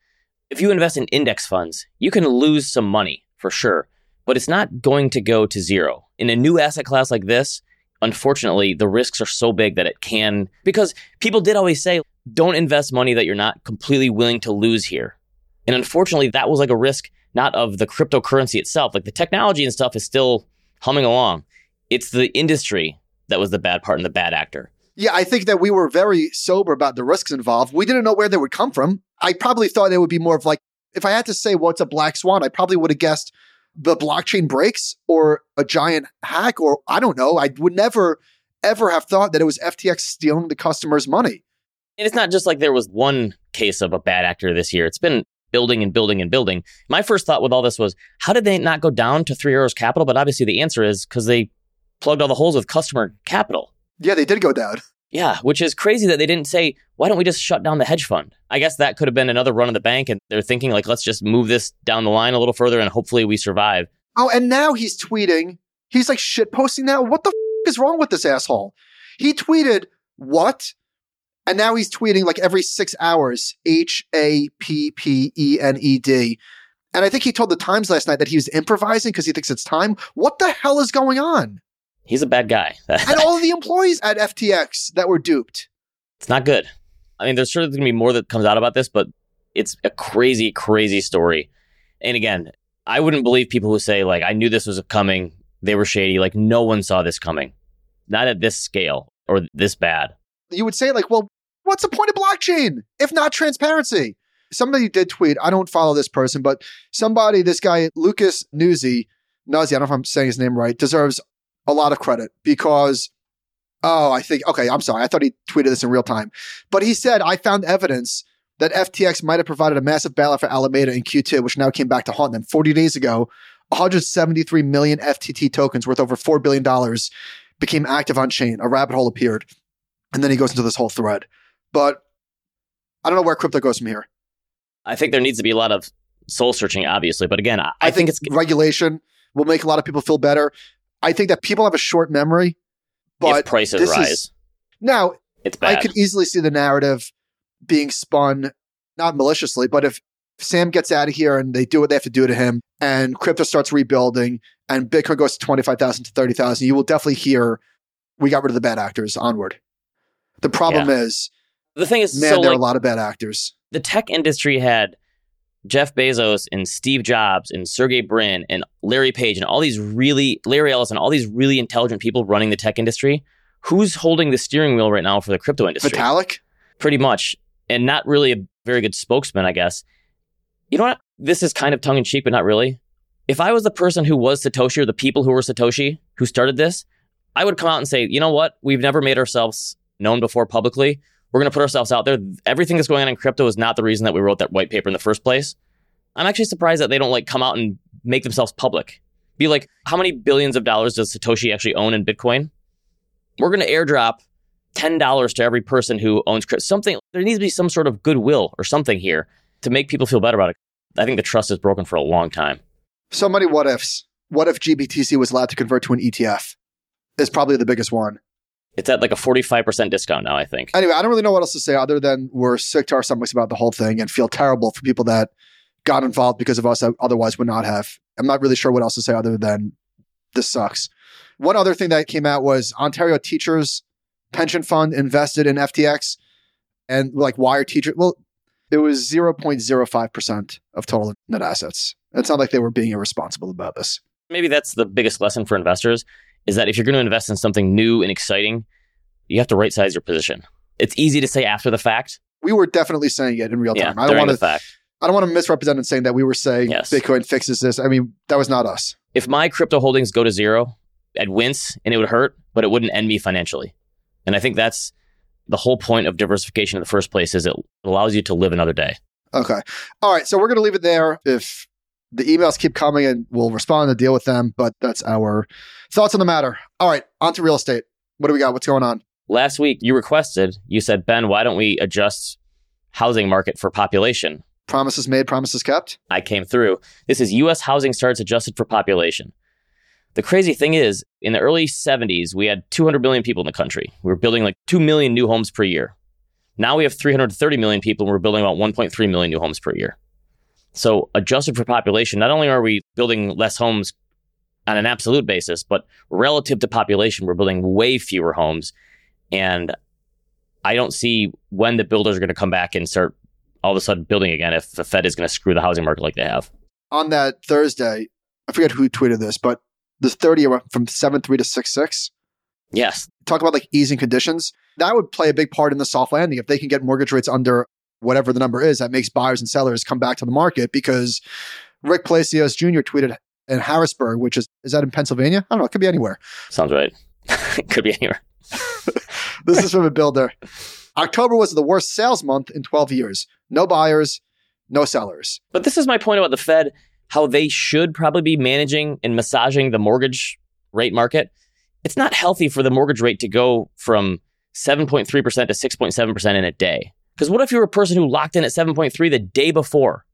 if you invest in index funds, you can lose some money for sure, but it's not going to go to zero. In a new asset class like this, unfortunately, the risks are so big that it can, because people did always say, don't invest money that you're not completely willing to lose here. And unfortunately, that was like a risk not of the cryptocurrency itself. Like the technology and stuff is still humming along. It's the industry that was the bad part and the bad actor. Yeah, I think that we were very sober about the risks involved. We didn't know where they would come from. I probably thought it would be more of like, if I had to say what's a black swan, I probably would have guessed the blockchain breaks or a giant hack, or I don't know. I would never, ever have thought that it was FTX stealing the customer's money. And it's not just like there was one case of a bad actor this year. It's been building and building and building. My first thought with all this was, how did they not go down to Three Arrows Capital? But obviously the answer is because they plugged all the holes with customer capital. Yeah, they did go down. Yeah, which is crazy that they didn't say, why don't we just shut down the hedge fund? I guess that could have been another run of the bank. And they're thinking, like, let's just move this down the line a little further and hopefully we survive. Oh, and now he's tweeting. He's like shit posting now. What the f- is wrong with this asshole? He tweeted what? And now he's tweeting like every six hours H A P P E N E D. And I think he told the Times last night that he was improvising because he thinks it's time. What the hell is going on? He's a bad guy. <laughs> And all of the employees at FTX that were duped. it's not good. I mean, there's certainly going to be more that comes out about this, but it's a crazy, crazy story. And again, I wouldn't believe people who say, like, I knew this was coming. They were shady. Like, no one saw this coming. Not at this scale or this bad. You would say, like, well, what's the point of blockchain if not transparency? Somebody did tweet, I don't follow this person, but somebody, this guy, Lucas Nuzzi, Nuzzi, I don't know if I'm saying his name right, deserves a lot of credit because, oh, I think, okay, I'm sorry. I thought he tweeted this in real time. But he said, I found evidence that FTX might have provided a massive bailout for Alameda in Q2, which now came back to haunt them. 40 days ago, 173 million FTT tokens worth over $4 billion became active on chain. A rabbit hole appeared. And then he goes into this whole thread. But I don't know where crypto goes from here. I think there needs to be a lot of soul searching, obviously. But again, I, I think, it's regulation will make a lot of people feel better. I think that people have a short memory, but if prices this is- rise, now it's bad. I could easily see the narrative being spun, not maliciously, but if Sam gets out of here and they do what they have to do to him, and crypto starts rebuilding, and Bitcoin goes to twenty five thousand to thirty thousand, you will definitely hear we got rid of the bad actors. Onward. The problem is, the thing is, man, so there are a lot of bad actors. the tech industry had Jeff Bezos and Steve Jobs and Sergey Brin and Larry Page and all these really Larry Ellison, all these really intelligent people running the tech industry. Who's holding the steering wheel right now for the crypto industry? Vitalik. Pretty much, and not really a very good spokesman, I guess. You know what? This is kind of tongue in cheek, but not really. If I was the person who was Satoshi or the people who were Satoshi who started this, I would come out and say, you know what? We've never made ourselves known before publicly. We're going to put ourselves out there. Everything that's going on in crypto is not the reason that we wrote that white paper in the first place. I'm actually surprised that they don't like come out and make themselves public. Be like, how many billions of dollars does Satoshi actually own in Bitcoin? we're going to airdrop $10 to every person who owns crypto. Something, there needs to be some sort of goodwill or something here to make people feel better about it. I think the trust is broken for a long time. So many what ifs. What if GBTC was allowed to convert to an ETF? Is probably the biggest one. It's at like a 45% discount now, I think. Anyway, I don't really know what else to say other than we're sick to our stomachs about the whole thing and feel terrible for people that got involved because of us that otherwise would not have. I'm not really sure what else to say other than this sucks. One other thing that came out was Ontario Teachers Pension Fund invested in FTX and like why are teachers? Well, it was 0.05% of total net assets. It's not like they were being irresponsible about this. Maybe that's the biggest lesson for investors is that if you're going to invest in something new and exciting, you have to right size your position. It's easy to say after the fact. We were definitely saying it in real time. Yeah, I don't want to fact. I don't want to misrepresent and saying that we were saying Yes. Bitcoin fixes this. I mean, that was not us. If my crypto holdings go to zero, I'd wince and it would hurt, but it wouldn't end me financially. And I think that's the whole point of diversification in the first place is it allows you to live another day. Okay. All right. So we're going to leave it there. If the emails keep coming and we'll respond and deal with them, but that's our thoughts on the matter. All right. On to real estate. What do we got? What's going on? Last week you requested, you said, Ben, why don't we adjust housing market for population? Promises made, promises kept. I came through. This is US housing starts adjusted for population. The crazy thing is, in the early 70s, we had 200 million people in the country. We were building like 2 million new homes per year. Now we have 330 million people and we're building about 1.3 million new homes per year. So, adjusted for population, not only are we building less homes on an absolute basis, but relative to population, we're building way fewer homes. And I don't see when the builders are going to come back and start all of a sudden building again if the Fed is going to screw the housing market like they have. On that Thursday, I forget who tweeted this, but the 30 went from 7 3 to 6 6. Yes, Talk about like easing conditions. That would play a big part in the soft landing. If they can get mortgage rates under whatever the number is, that makes buyers and sellers come back to the market because Rick Palacios Jr. tweeted in Harrisburg, which is, is that in Pennsylvania? I don't know. It could be anywhere. sounds right. <laughs> Could be anywhere. <laughs> This is from a builder. October was the worst sales month in 12 years. No buyers, no sellers. But this is my point about the Fed, how they should probably be managing and massaging the mortgage rate market. It's not healthy for the mortgage rate to go from 7.3% to 6.7% in a day. Because what if you're a person who locked in at 7.3 the day before?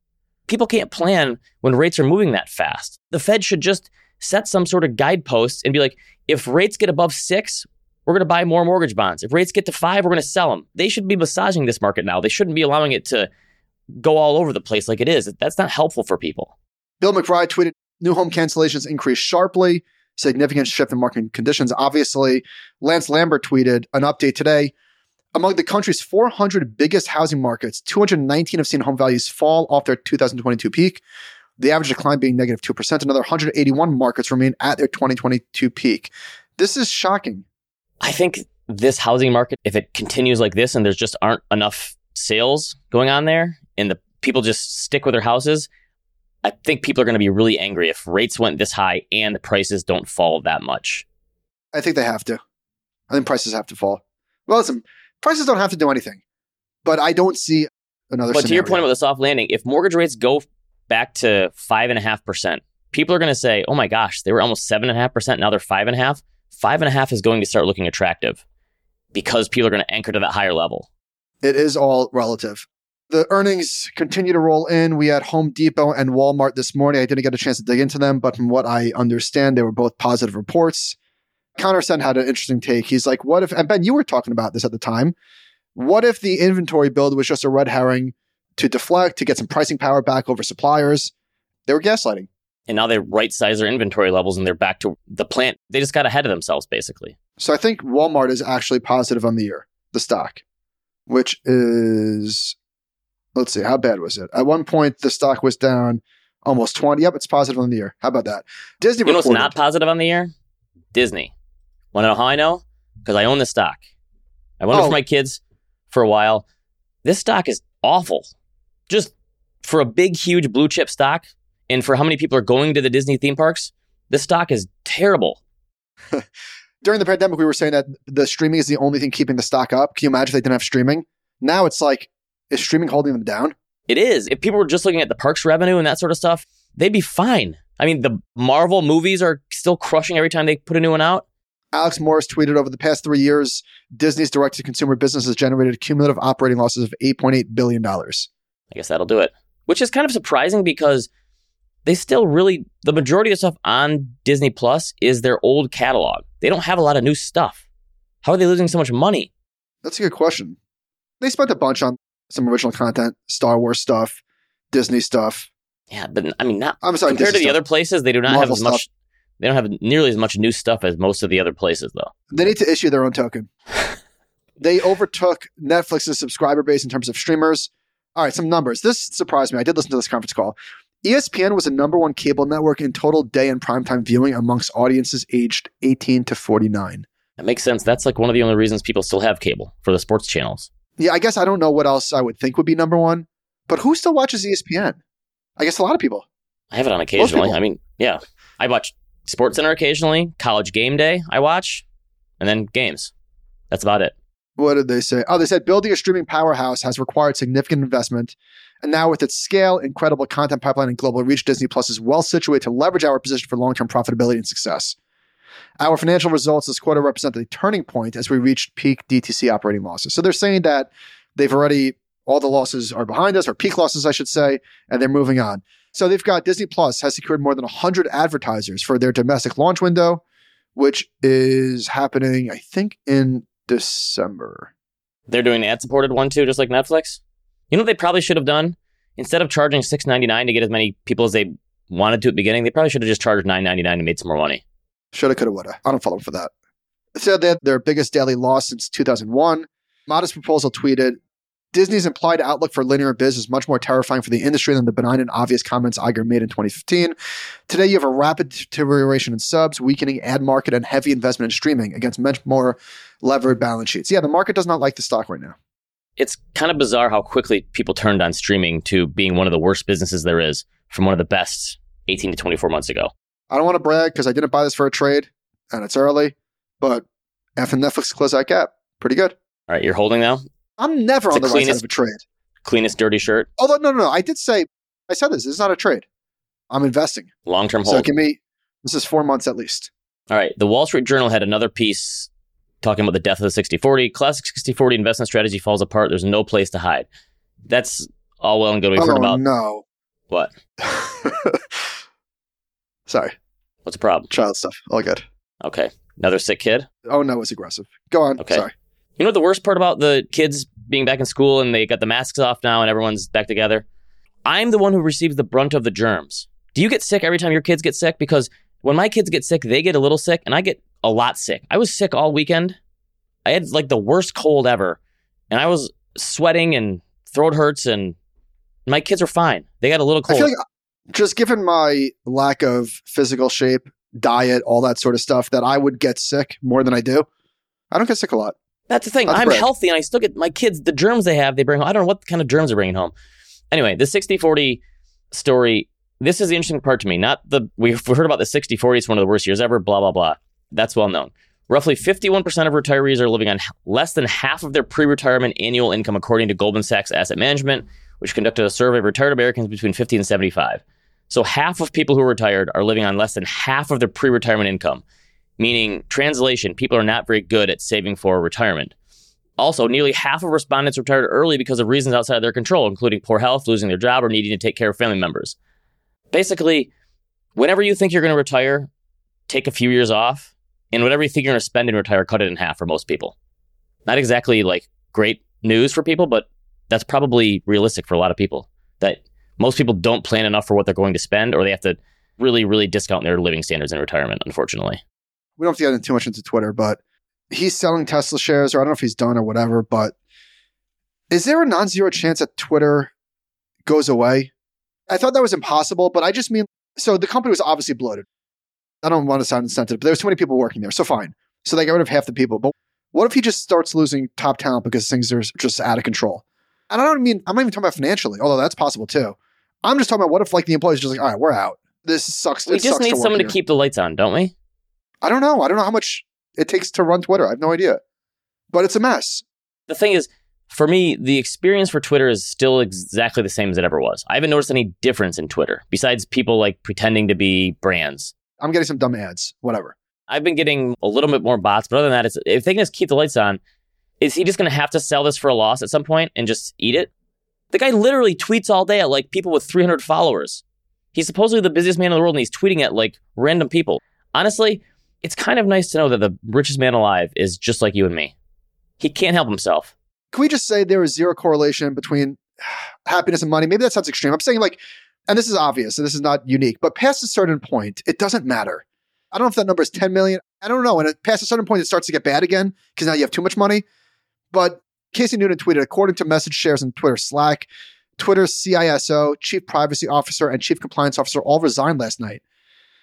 People can't plan when rates are moving that fast. The Fed should just set some sort of guideposts and be like, if rates get above six, we're going to buy more mortgage bonds. If rates get to five, we're going to sell them. They should be massaging this market now. They shouldn't be allowing it to go all over the place like it is. That's not helpful for people. Bill McBride tweeted new home cancellations increased sharply, significant shift in market conditions. Obviously, Lance Lambert tweeted an update today. Among the country's 400 biggest housing markets, 219 have seen home values fall off their 2022 peak. The average decline being negative 2%. Another 181 markets remain at their 2022 peak. This is shocking. I think this housing market, if it continues like this and there's just aren't enough sales going on there and the people just stick with their houses, I think people are going to be really angry if rates went this high and the prices don't fall that much. I think they have to. I think prices have to fall. Well, listen, prices don't have to do anything, but I don't see another. But to your point about the soft landing, if mortgage rates go back to five and a half percent, people are going to say, "Oh my gosh, they were almost seven and a half percent. Now they're five and a half. Five and a half is going to start looking attractive because people are going to anchor to that higher level." it is all relative. The earnings continue to roll in. We had Home Depot and Walmart this morning. I didn't get a chance to dig into them, but from what I understand, they were both positive reports. Connor Sen had an interesting take. He's like, what if, and Ben, you were talking about this at the time. What if the inventory build was just a red herring to deflect, to get some pricing power back over suppliers? They were gaslighting. And now they right size their inventory levels and they're back to the plant. They just got ahead of themselves, basically. So I think Walmart is actually positive on the year, the stock, which is, let's see, how bad was it? At one point, the stock was down almost 20. Yep, it's positive on the year. How about that? Disney You know reported, not positive on the year? Disney. Want to know how I know? Because I own the stock. I went Oh. for my kids for a while. This stock is awful. Just for a big, huge blue chip stock, and for how many people are going to the Disney theme parks, this stock is terrible. <laughs> during the pandemic, we were saying that the streaming is the only thing keeping the stock up. Can you imagine if they didn't have streaming? Now it's like, is streaming holding them down? It is. If people were just looking at the parks revenue and that sort of stuff, they'd be fine. I mean, the Marvel movies are still crushing every time they put a new one out. Alex Morris tweeted over the past three years, Disney's direct to consumer business has generated cumulative operating losses of $8.8 billion. I guess that'll do it. Which is kind of surprising because they still really, the majority of stuff on Disney Plus is their old catalog. They don't have a lot of new stuff. How are they losing so much money? That's a good question. They spent a bunch on some original content, Star Wars stuff, Disney stuff. Yeah, but I mean, not I'm sorry, compared to the stuff. other places, they do not Marvel have as much. They don't have nearly as much new stuff as most of the other places, though. They need to issue their own token. <laughs> they overtook Netflix's subscriber base in terms of streamers. All right, some numbers. This surprised me. I did listen to this conference call. ESPN was the number one cable network in total day and primetime viewing amongst audiences aged 18 to 49. That makes sense. That's like one of the only reasons people still have cable for the sports channels. Yeah, I guess I don't know what else I would think would be number one, but who still watches ESPN? I guess a lot of people. I have it on occasionally. I mean, yeah, I watch Sports Center occasionally, College Game Day I watch, and then games. That's about it. What did they say? Oh, they said building a streaming powerhouse has required significant investment. And now, with its scale, incredible content pipeline, and global reach, Disney Plus is well situated to leverage our position for long term profitability and success. Our financial results this quarter represent a turning point as we reached peak DTC operating losses. So they're saying that they've already, all the losses are behind us, or peak losses, I should say, and they're moving on. So they've got Disney Plus has secured more than 100 advertisers for their domestic launch window, which is happening, I think, in December. They're doing an ad supported one too, just like Netflix. You know what they probably should have done? Instead of charging six ninety nine to get as many people as they wanted to at the beginning, they probably should have just charged nine ninety nine and made some more money. Shoulda, coulda, woulda. I don't follow them for that. Said they had their biggest daily loss since 2001. Modest Proposal tweeted, Disney's implied outlook for linear biz is much more terrifying for the industry than the benign and obvious comments Iger made in 2015. Today, you have a rapid deterioration in subs, weakening ad market, and heavy investment in streaming against much more levered balance sheets. Yeah, the market does not like the stock right now. It's kind of bizarre how quickly people turned on streaming to being one of the worst businesses there is from one of the best 18 to 24 months ago. I don't want to brag because I didn't buy this for a trade and it's early, but after Netflix closed that gap, pretty good. All right, you're holding now? I'm never It's on the the right side cleanest- of a trade. Cleanest dirty shirt, Although, no, no, no. I did say, I said this. This is not a trade. I'm investing. long term So hold. give me, this is four months at least. All right. The Wall Street Journal had another piece talking about the death of the 60 40. Classic 60 40 investment strategy falls apart. There's no place to hide. That's all well and good. We've oh, heard about no. what? <laughs> Sorry. What's the problem? Child stuff. All good. Okay. Another sick kid. Oh, no, it's aggressive. Go on. Okay. Sorry. You know the worst part about the kids being back in school and they got the masks off now and everyone's back together? I'm the one who receives the brunt of the germs. Do you get sick every time your kids get sick? Because when my kids get sick, they get a little sick and I get a lot sick. I was sick all weekend. I had like the worst cold ever. And I was sweating and throat hurts and my kids are fine. They got a little I cold. feel like uh, just given my lack of physical shape, diet, all that sort of stuff, that I would get sick more than I do. I don't get sick a lot. That's the thing. That's I'm brag. healthy and I still get my kids, the germs they have, they bring home. I don't know what kind of germs they're bringing home. Anyway, the 60 40 story, this is the interesting part to me. Not the, we've heard about the 60 40, it's one of the worst years ever, blah, blah, blah. That's well known. Roughly 51% of retirees are living on less than half of their pre retirement annual income, according to Goldman Sachs Asset Management, which conducted a survey of retired Americans between 50 and 75. So half of people who are retired are living on less than half of their pre retirement income meaning translation, people are not very good at saving for retirement. Also, nearly half of respondents retired early because of reasons outside of their control, including poor health, losing their job, or needing to take care of family members. Basically, whenever you think you're going to retire, take a few years off, and whatever you think you're going to spend and retire, cut it in half for most people. Not exactly like great news for people, but that's probably realistic for a lot of people. That most people don't plan enough for what they're going to spend, or they have to really, really discount their living standards in retirement, unfortunately. We don't have to get in too much into Twitter, but he's selling Tesla shares, or I don't know if he's done or whatever, but is there a non zero chance that Twitter goes away? I thought that was impossible, but I just mean so the company was obviously bloated. I don't want to sound insensitive, but there was too many people working there. So fine. So they got rid of half the people. But what if he just starts losing top talent because things are just out of control? And I don't mean I'm not even talking about financially, although that's possible too. I'm just talking about what if like the employees are just like, all right, we're out. This sucks. We it just sucks need work someone here." to keep the lights on, don't we? I don't know. I don't know how much it takes to run Twitter. I have no idea. But it's a mess. The thing is, for me, the experience for Twitter is still exactly the same as it ever was. I haven't noticed any difference in Twitter besides people like pretending to be brands. I'm getting some dumb ads, whatever. I've been getting a little bit more bots, but other than that, it's, if they can just keep the lights on, is he just going to have to sell this for a loss at some point and just eat it? The guy literally tweets all day at like people with 300 followers. He's supposedly the busiest man in the world and he's tweeting at like random people. Honestly, it's kind of nice to know that the richest man alive is just like you and me. He can't help himself. Can we just say there is zero correlation between <sighs> happiness and money? Maybe that sounds extreme. I'm saying like, and this is obvious, and this is not unique, but past a certain point, it doesn't matter. I don't know if that number is 10 million. I don't know. And past a certain point, it starts to get bad again because now you have too much money. But Casey Newton tweeted, according to message shares in Twitter Slack, Twitter's CISO, Chief Privacy Officer, and Chief Compliance Officer all resigned last night.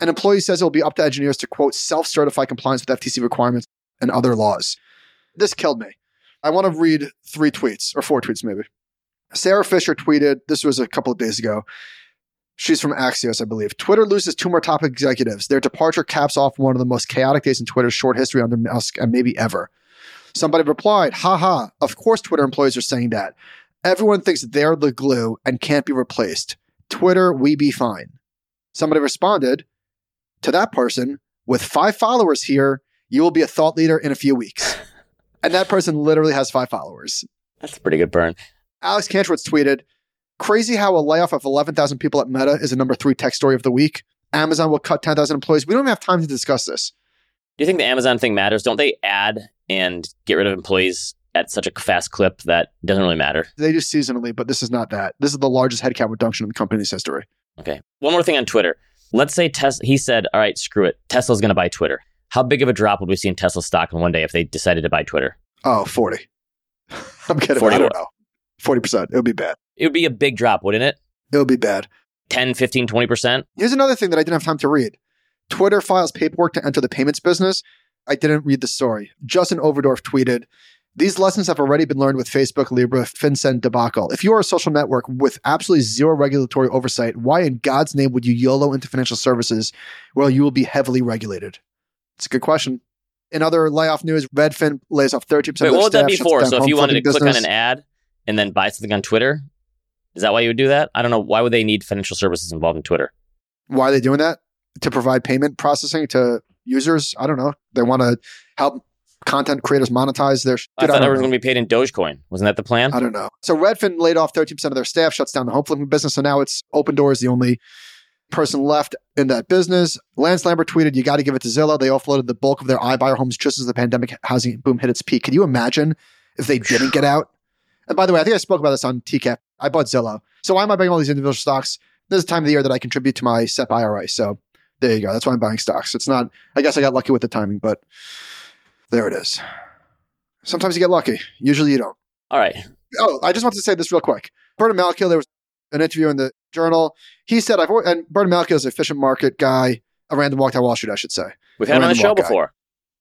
An employee says it will be up to engineers to, quote, self certify compliance with FTC requirements and other laws. This killed me. I want to read three tweets, or four tweets maybe. Sara Fischer tweeted, this was a couple of days ago. She's from Axios, I believe. Twitter loses two more top executives. Their departure caps off one of the most chaotic days in Twitter's short history under Musk and maybe ever. Somebody replied, haha, of course Twitter employees are saying that. Everyone thinks they're the glue and can't be replaced. Twitter, we be fine. Somebody responded to that person, with five followers here, you will be a thought leader in a few weeks. <laughs> and that person literally has five followers. That's a pretty good burn. Alex Kantrowitz tweeted, Crazy how a layoff of 11,000 people at Meta is a number three tech story of the week. Amazon will cut 10,000 employees. We don't have time to discuss this. Do you think the Amazon thing matters? Don't they add and get rid of employees at such a fast clip that doesn't really matter? They do seasonally, but this is not that. This is the largest headcount reduction in the company's history. Okay. One more thing on Twitter. Let's say Tesla, he said, all right, screw it. Tesla's going to buy Twitter. How big of a drop would we see in Tesla stock in one day if they decided to buy Twitter? Oh, 40. <laughs> I'm kidding. 40 I don't know. 40%. It would be bad. It would be a big drop, wouldn't it? It would be bad. 10, 15, 20%? Here's another thing that I didn't have time to read. Twitter files paperwork to enter the payments business. I didn't read the story. Justin Overdorf tweeted, these lessons have already been learned with Facebook, Libra, FinCEN debacle. If you are a social network with absolutely zero regulatory oversight, why in God's name would you YOLO into financial services where you will be heavily regulated? It's a good question. In other layoff news, Redfin lays off 30% Wait, of their what would that staff, be shuts for? down So if you wanted to flipping click on an ad and then buy something on Twitter, is that why you would do that? I don't know. Why would they need financial services involved in Twitter? Why are they doing that? To provide payment processing to users? I don't know. They want to help content creators monetize their. I Dude, thought don't everyone's know. going to be paid in Dogecoin. Wasn't that the plan? I don't know. So Redfin laid off 13% of their staff, shuts down the home flipping business. So now it's Opendoor's, the only person left in that business. Lance Lambert tweeted, You got to give it to Zillow. They offloaded the bulk of their iBuyer homes just as the pandemic housing boom hit its peak. Can you imagine if they didn't get out? And by the way, I think I spoke about this on TCAF. I bought Zillow. So why am I buying all these individual stocks? This is the time of the year that I contribute to my SEP IRA. So there you go. That's why I'm buying stocks. It's not, I guess I got lucky with the timing, but there it is. Sometimes you get lucky. Usually you don't. All right. Oh, I just want to say this real quick. Bernard Malkiel, there was an interview in the journal. He said, I've, always- and Bernard Malkiel is an efficient market guy, a random walk down Wall Street, I should say. We've had him on the show guy. before.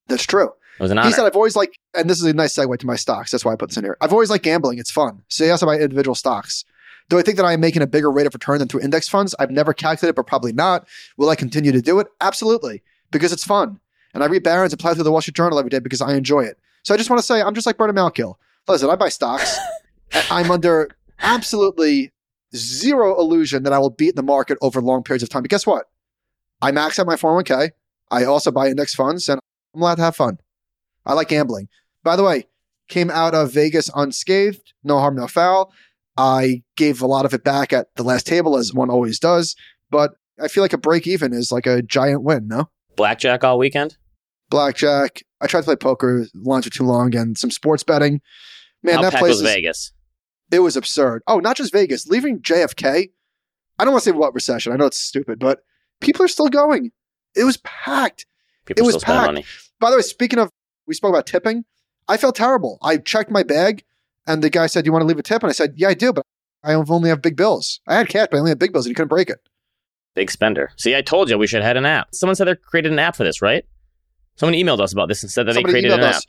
That's true. It was an honor. He said, I've always liked, and this is a nice segue to my stocks. That's why I put this in here. I've always liked gambling. It's fun. So yes, I buy individual stocks. Do I think that I am making a bigger rate of return than through index funds? I've never calculated, but probably not. Will I continue to do it? Absolutely, because it's fun. And I read Barron's and plow through the Wall Street Journal every day because I enjoy it. So I just want to say, I'm just like Bernard Malkiel. Listen, I buy stocks. <laughs> I'm under absolutely zero illusion that I will beat the market over long periods of time. But guess what? I max out my 401k. I also buy index funds and I'm allowed to have fun. I like gambling. By the way, came out of Vegas unscathed, no harm, no foul. I gave a lot of it back at the last table, as one always does. But I feel like a break even is like a giant win, no? Blackjack all weekend? Blackjack. I tried to play poker. Lines were too long and some sports betting. Man, How that place was is, Vegas? it was absurd. Oh, not just Vegas. Leaving JFK. I don't want to say what recession. I know it's stupid, but people are still going. It was packed. People It was still spend packed. money. By the way, speaking of, we spoke about tipping. I felt terrible. I checked my bag, and the guy said, "Do "You want to leave a tip?" And I said, "Yeah, I do, but I only have big bills. I had cash, but I only had big bills, and you couldn't break it." Big spender. See, I told you we should have had an app. Someone said they created an app for this, right? Someone emailed us about this and said that Somebody they created an us.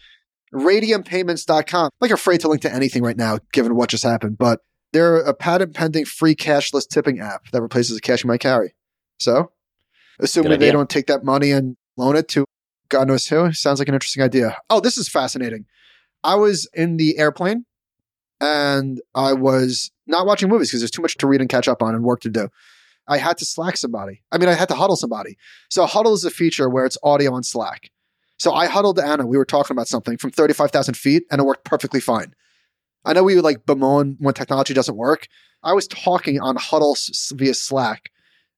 Radiumpayments.com. I'm like afraid to link to anything right now, given what just happened, but they're a patent pending free cashless tipping app that replaces the cash you might carry. So, assuming they don't take that money and loan it to God knows who, sounds like an interesting idea. Oh, this is fascinating. I was in the airplane and I was not watching movies because there's too much to read and catch up on and work to do. I had to Slack somebody. I mean, I had to huddle somebody. So huddle is a feature where it's audio on Slack. So I huddled to Anna. We were talking about something from 35,000 feet and it worked perfectly fine. I know we would like bemoan when technology doesn't work. I was talking on huddle via Slack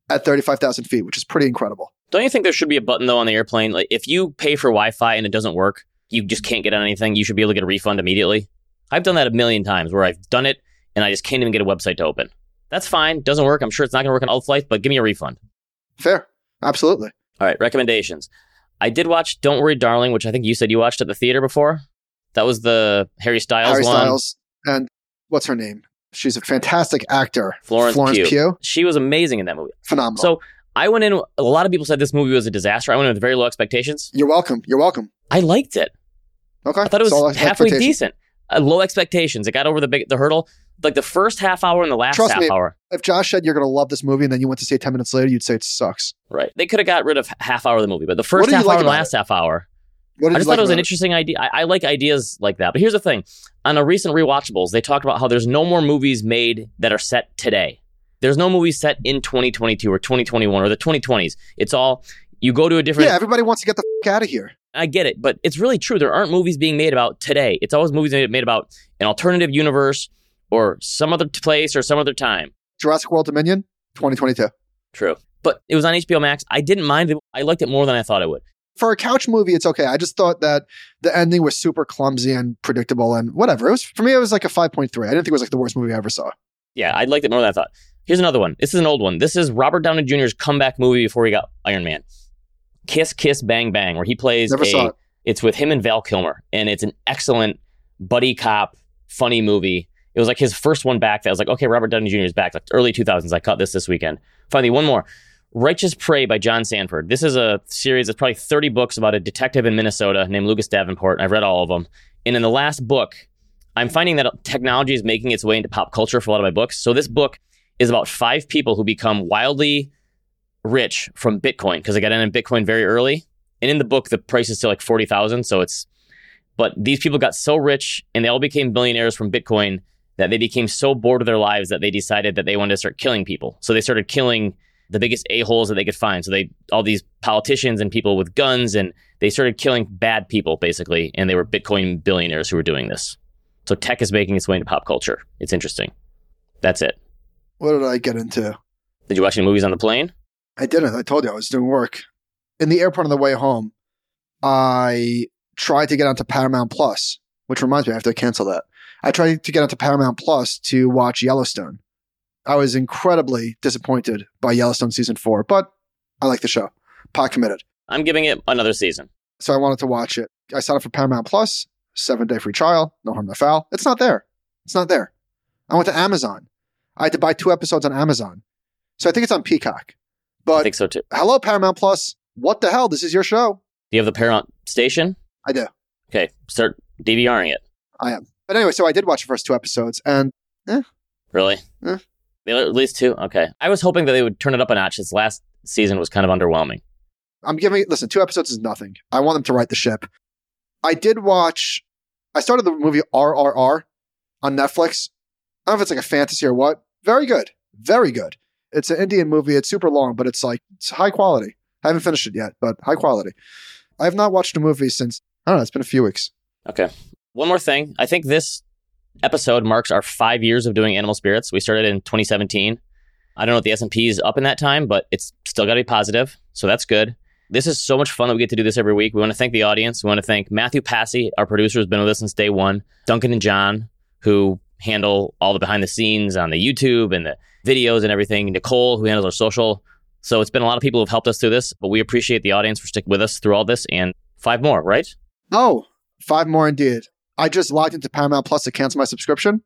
at 35,000 feet, which is pretty incredible. Don't you think there should be a button though on the airplane? Like if you pay for Wi-Fi and it doesn't work, you just can't get on anything. You should be able to get a refund immediately. I've done that a million times where I've done it and I just can't even get a website to open. That's fine. Doesn't work. I'm sure it's not going to work on all flights, but give me a refund. Fair. Absolutely. All right. Recommendations. I did watch Don't Worry, Darling, which I think you said you watched at the theater before. That was the Harry Styles Harry one. Styles. And what's her name? She's a fantastic actor. Florence, Florence Pugh. Pugh. She was amazing in that movie. Phenomenal. So I went in. A lot of people said this movie was a disaster. I went in with very low expectations. You're welcome. You're welcome. I liked it. Okay. I thought it was halfway decent. Uh, low expectations. It got over the big the hurdle. Like the first half hour and the last Trust half me. hour. If Josh said you're going to love this movie and then you went to see it 10 minutes later, you'd say it sucks. Right. They could have got rid of half hour of the movie, but the first half like hour and last half hour. I just like thought it was an about interesting idea. I, I like ideas like that. But here's the thing: on a recent rewatchables, they talked about how there's no more movies made that are set today. There's no movies set in 2022 or 2021 or the 2020s. It's all you go to a different. Yeah, everybody wants to get the f- out of here. I get it, but it's really true. There aren't movies being made about today. It's always movies made about an alternative universe or some other place or some other time. Jurassic World Dominion, 2022. True. But it was on HBO Max. I didn't mind it. I liked it more than I thought I would. For a couch movie, it's okay. I just thought that the ending was super clumsy and predictable and whatever. It was for me. It was like a 5.3. I didn't think it was like the worst movie I ever saw. Yeah, I liked it more than I thought. Here's another one. This is an old one. This is Robert Downey Jr.'s comeback movie before he got Iron Man. Kiss Kiss Bang Bang, where he plays Never a saw it. it's with him and Val Kilmer, and it's an excellent buddy cop, funny movie. It was like his first one back. That was like, okay, Robert Downey Jr. is back. Like early 2000s. I caught this this weekend. Finally, one more. Righteous Prey by John Sandford. This is a series that's probably 30 books about a detective in Minnesota named Lucas Davenport, I've read all of them. And in the last book, I'm finding that technology is making its way into pop culture for a lot of my books. So this book is about five people who become wildly rich from Bitcoin because they got in on Bitcoin very early. And in the book, the price is still like 40,000. So it's, but these people got so rich and they all became billionaires from Bitcoin that they became so bored of their lives that they decided that they wanted to start killing people. So they started killing the biggest a-holes that they could find. So they, all these politicians and people with guns and they started killing bad people basically. And they were Bitcoin billionaires who were doing this. So tech is making its way into pop culture. It's interesting. That's it. What did I get into? Did you watch any movies on the plane? I didn't. I told you I was doing work. In the airport on the way home, I tried to get onto Paramount Plus, which reminds me, I have to cancel that. I tried to get onto Paramount Plus to watch Yellowstone. I was incredibly disappointed by Yellowstone season four, but I like the show. Pot committed. I'm giving it another season. So I wanted to watch it. I signed up for Paramount Plus, seven day free trial, no harm, no foul. It's not there. It's not there. I went to Amazon. I had to buy two episodes on Amazon. So I think it's on Peacock. But I think so too. hello, Paramount Plus. What the hell? This is your show. Do you have the Paramount station? I do. Okay, start DVRing it. I am. But anyway, so I did watch the first two episodes, and Really? Eh. At least two? Okay. I was hoping that they would turn it up a notch. This last season was kind of underwhelming. I'm giving listen, two episodes is nothing. I want them to right the ship. I did watch I started the movie RRR on Netflix. I don't know if it's like a fantasy or what. Very good. Very good. It's an Indian movie. It's super long, but it's like it's high quality. I haven't finished it yet, but high quality. I have not watched a movie since I don't know, it's been a few weeks. Okay. One more thing. I think this episode marks our five years of doing Animal Spirits. We started in 2017. I don't know if the S&P is up in that time, but it's still got to be positive. So that's good. This is so much fun that we get to do this every week. We want to thank the audience. We want to thank Matthew Passy, our producer, who's been with us since day one. Duncan and John, who handle all the behind the scenes on the YouTube and the videos and everything. Nicole, who handles our social. So it's been a lot of people who've helped us through this, but we appreciate the audience for sticking with us through all this and five more, right? Oh, five more indeed. I just logged into Paramount Plus to cancel my subscription.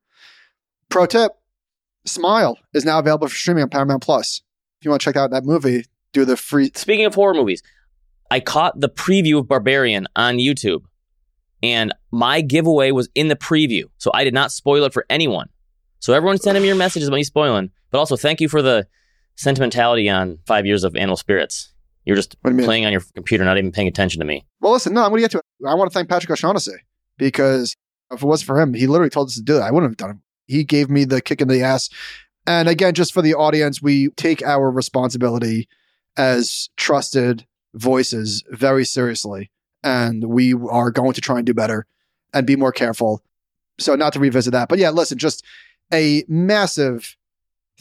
Pro tip Smile is now available for streaming on Paramount Plus. If you want to check out that movie, do the free. Speaking of horror movies, I caught the preview of Barbarian on YouTube, and my giveaway was in the preview, so I did not spoil it for anyone. So everyone sending me your messages about me spoiling, but also thank you for the sentimentality on five years of Animal Spirits. You're just you playing on your computer, not even paying attention to me. Well, listen, no, I'm going to get to it. I want to thank Patrick O'Shaughnessy because if it wasn't for him, he literally told us to do it. I wouldn't have done it. He gave me the kick in the ass And again, just for the audience, we take our responsibility as trusted voices very seriously. And we are going to try and do better and be more careful. So, not to revisit that. But yeah, listen, just a massive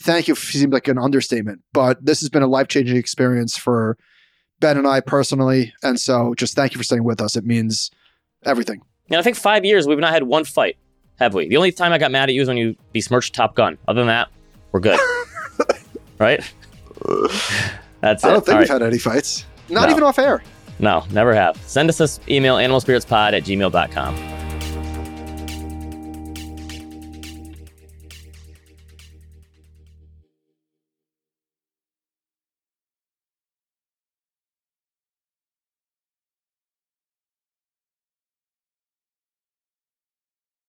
thank you seems like an understatement, but this has been a life changing experience for Ben and I personally. And so just thank you for staying with us. It means everything. And I think five years, we've not had one fight, have we? The only time I got mad at you was when you besmirched Top Gun. Other than that, we're good. <laughs> right? That's it. I don't think All we've right. had any fights. Not No. even off air. No, never have. Send us this email, animalspiritspod at gmail.com.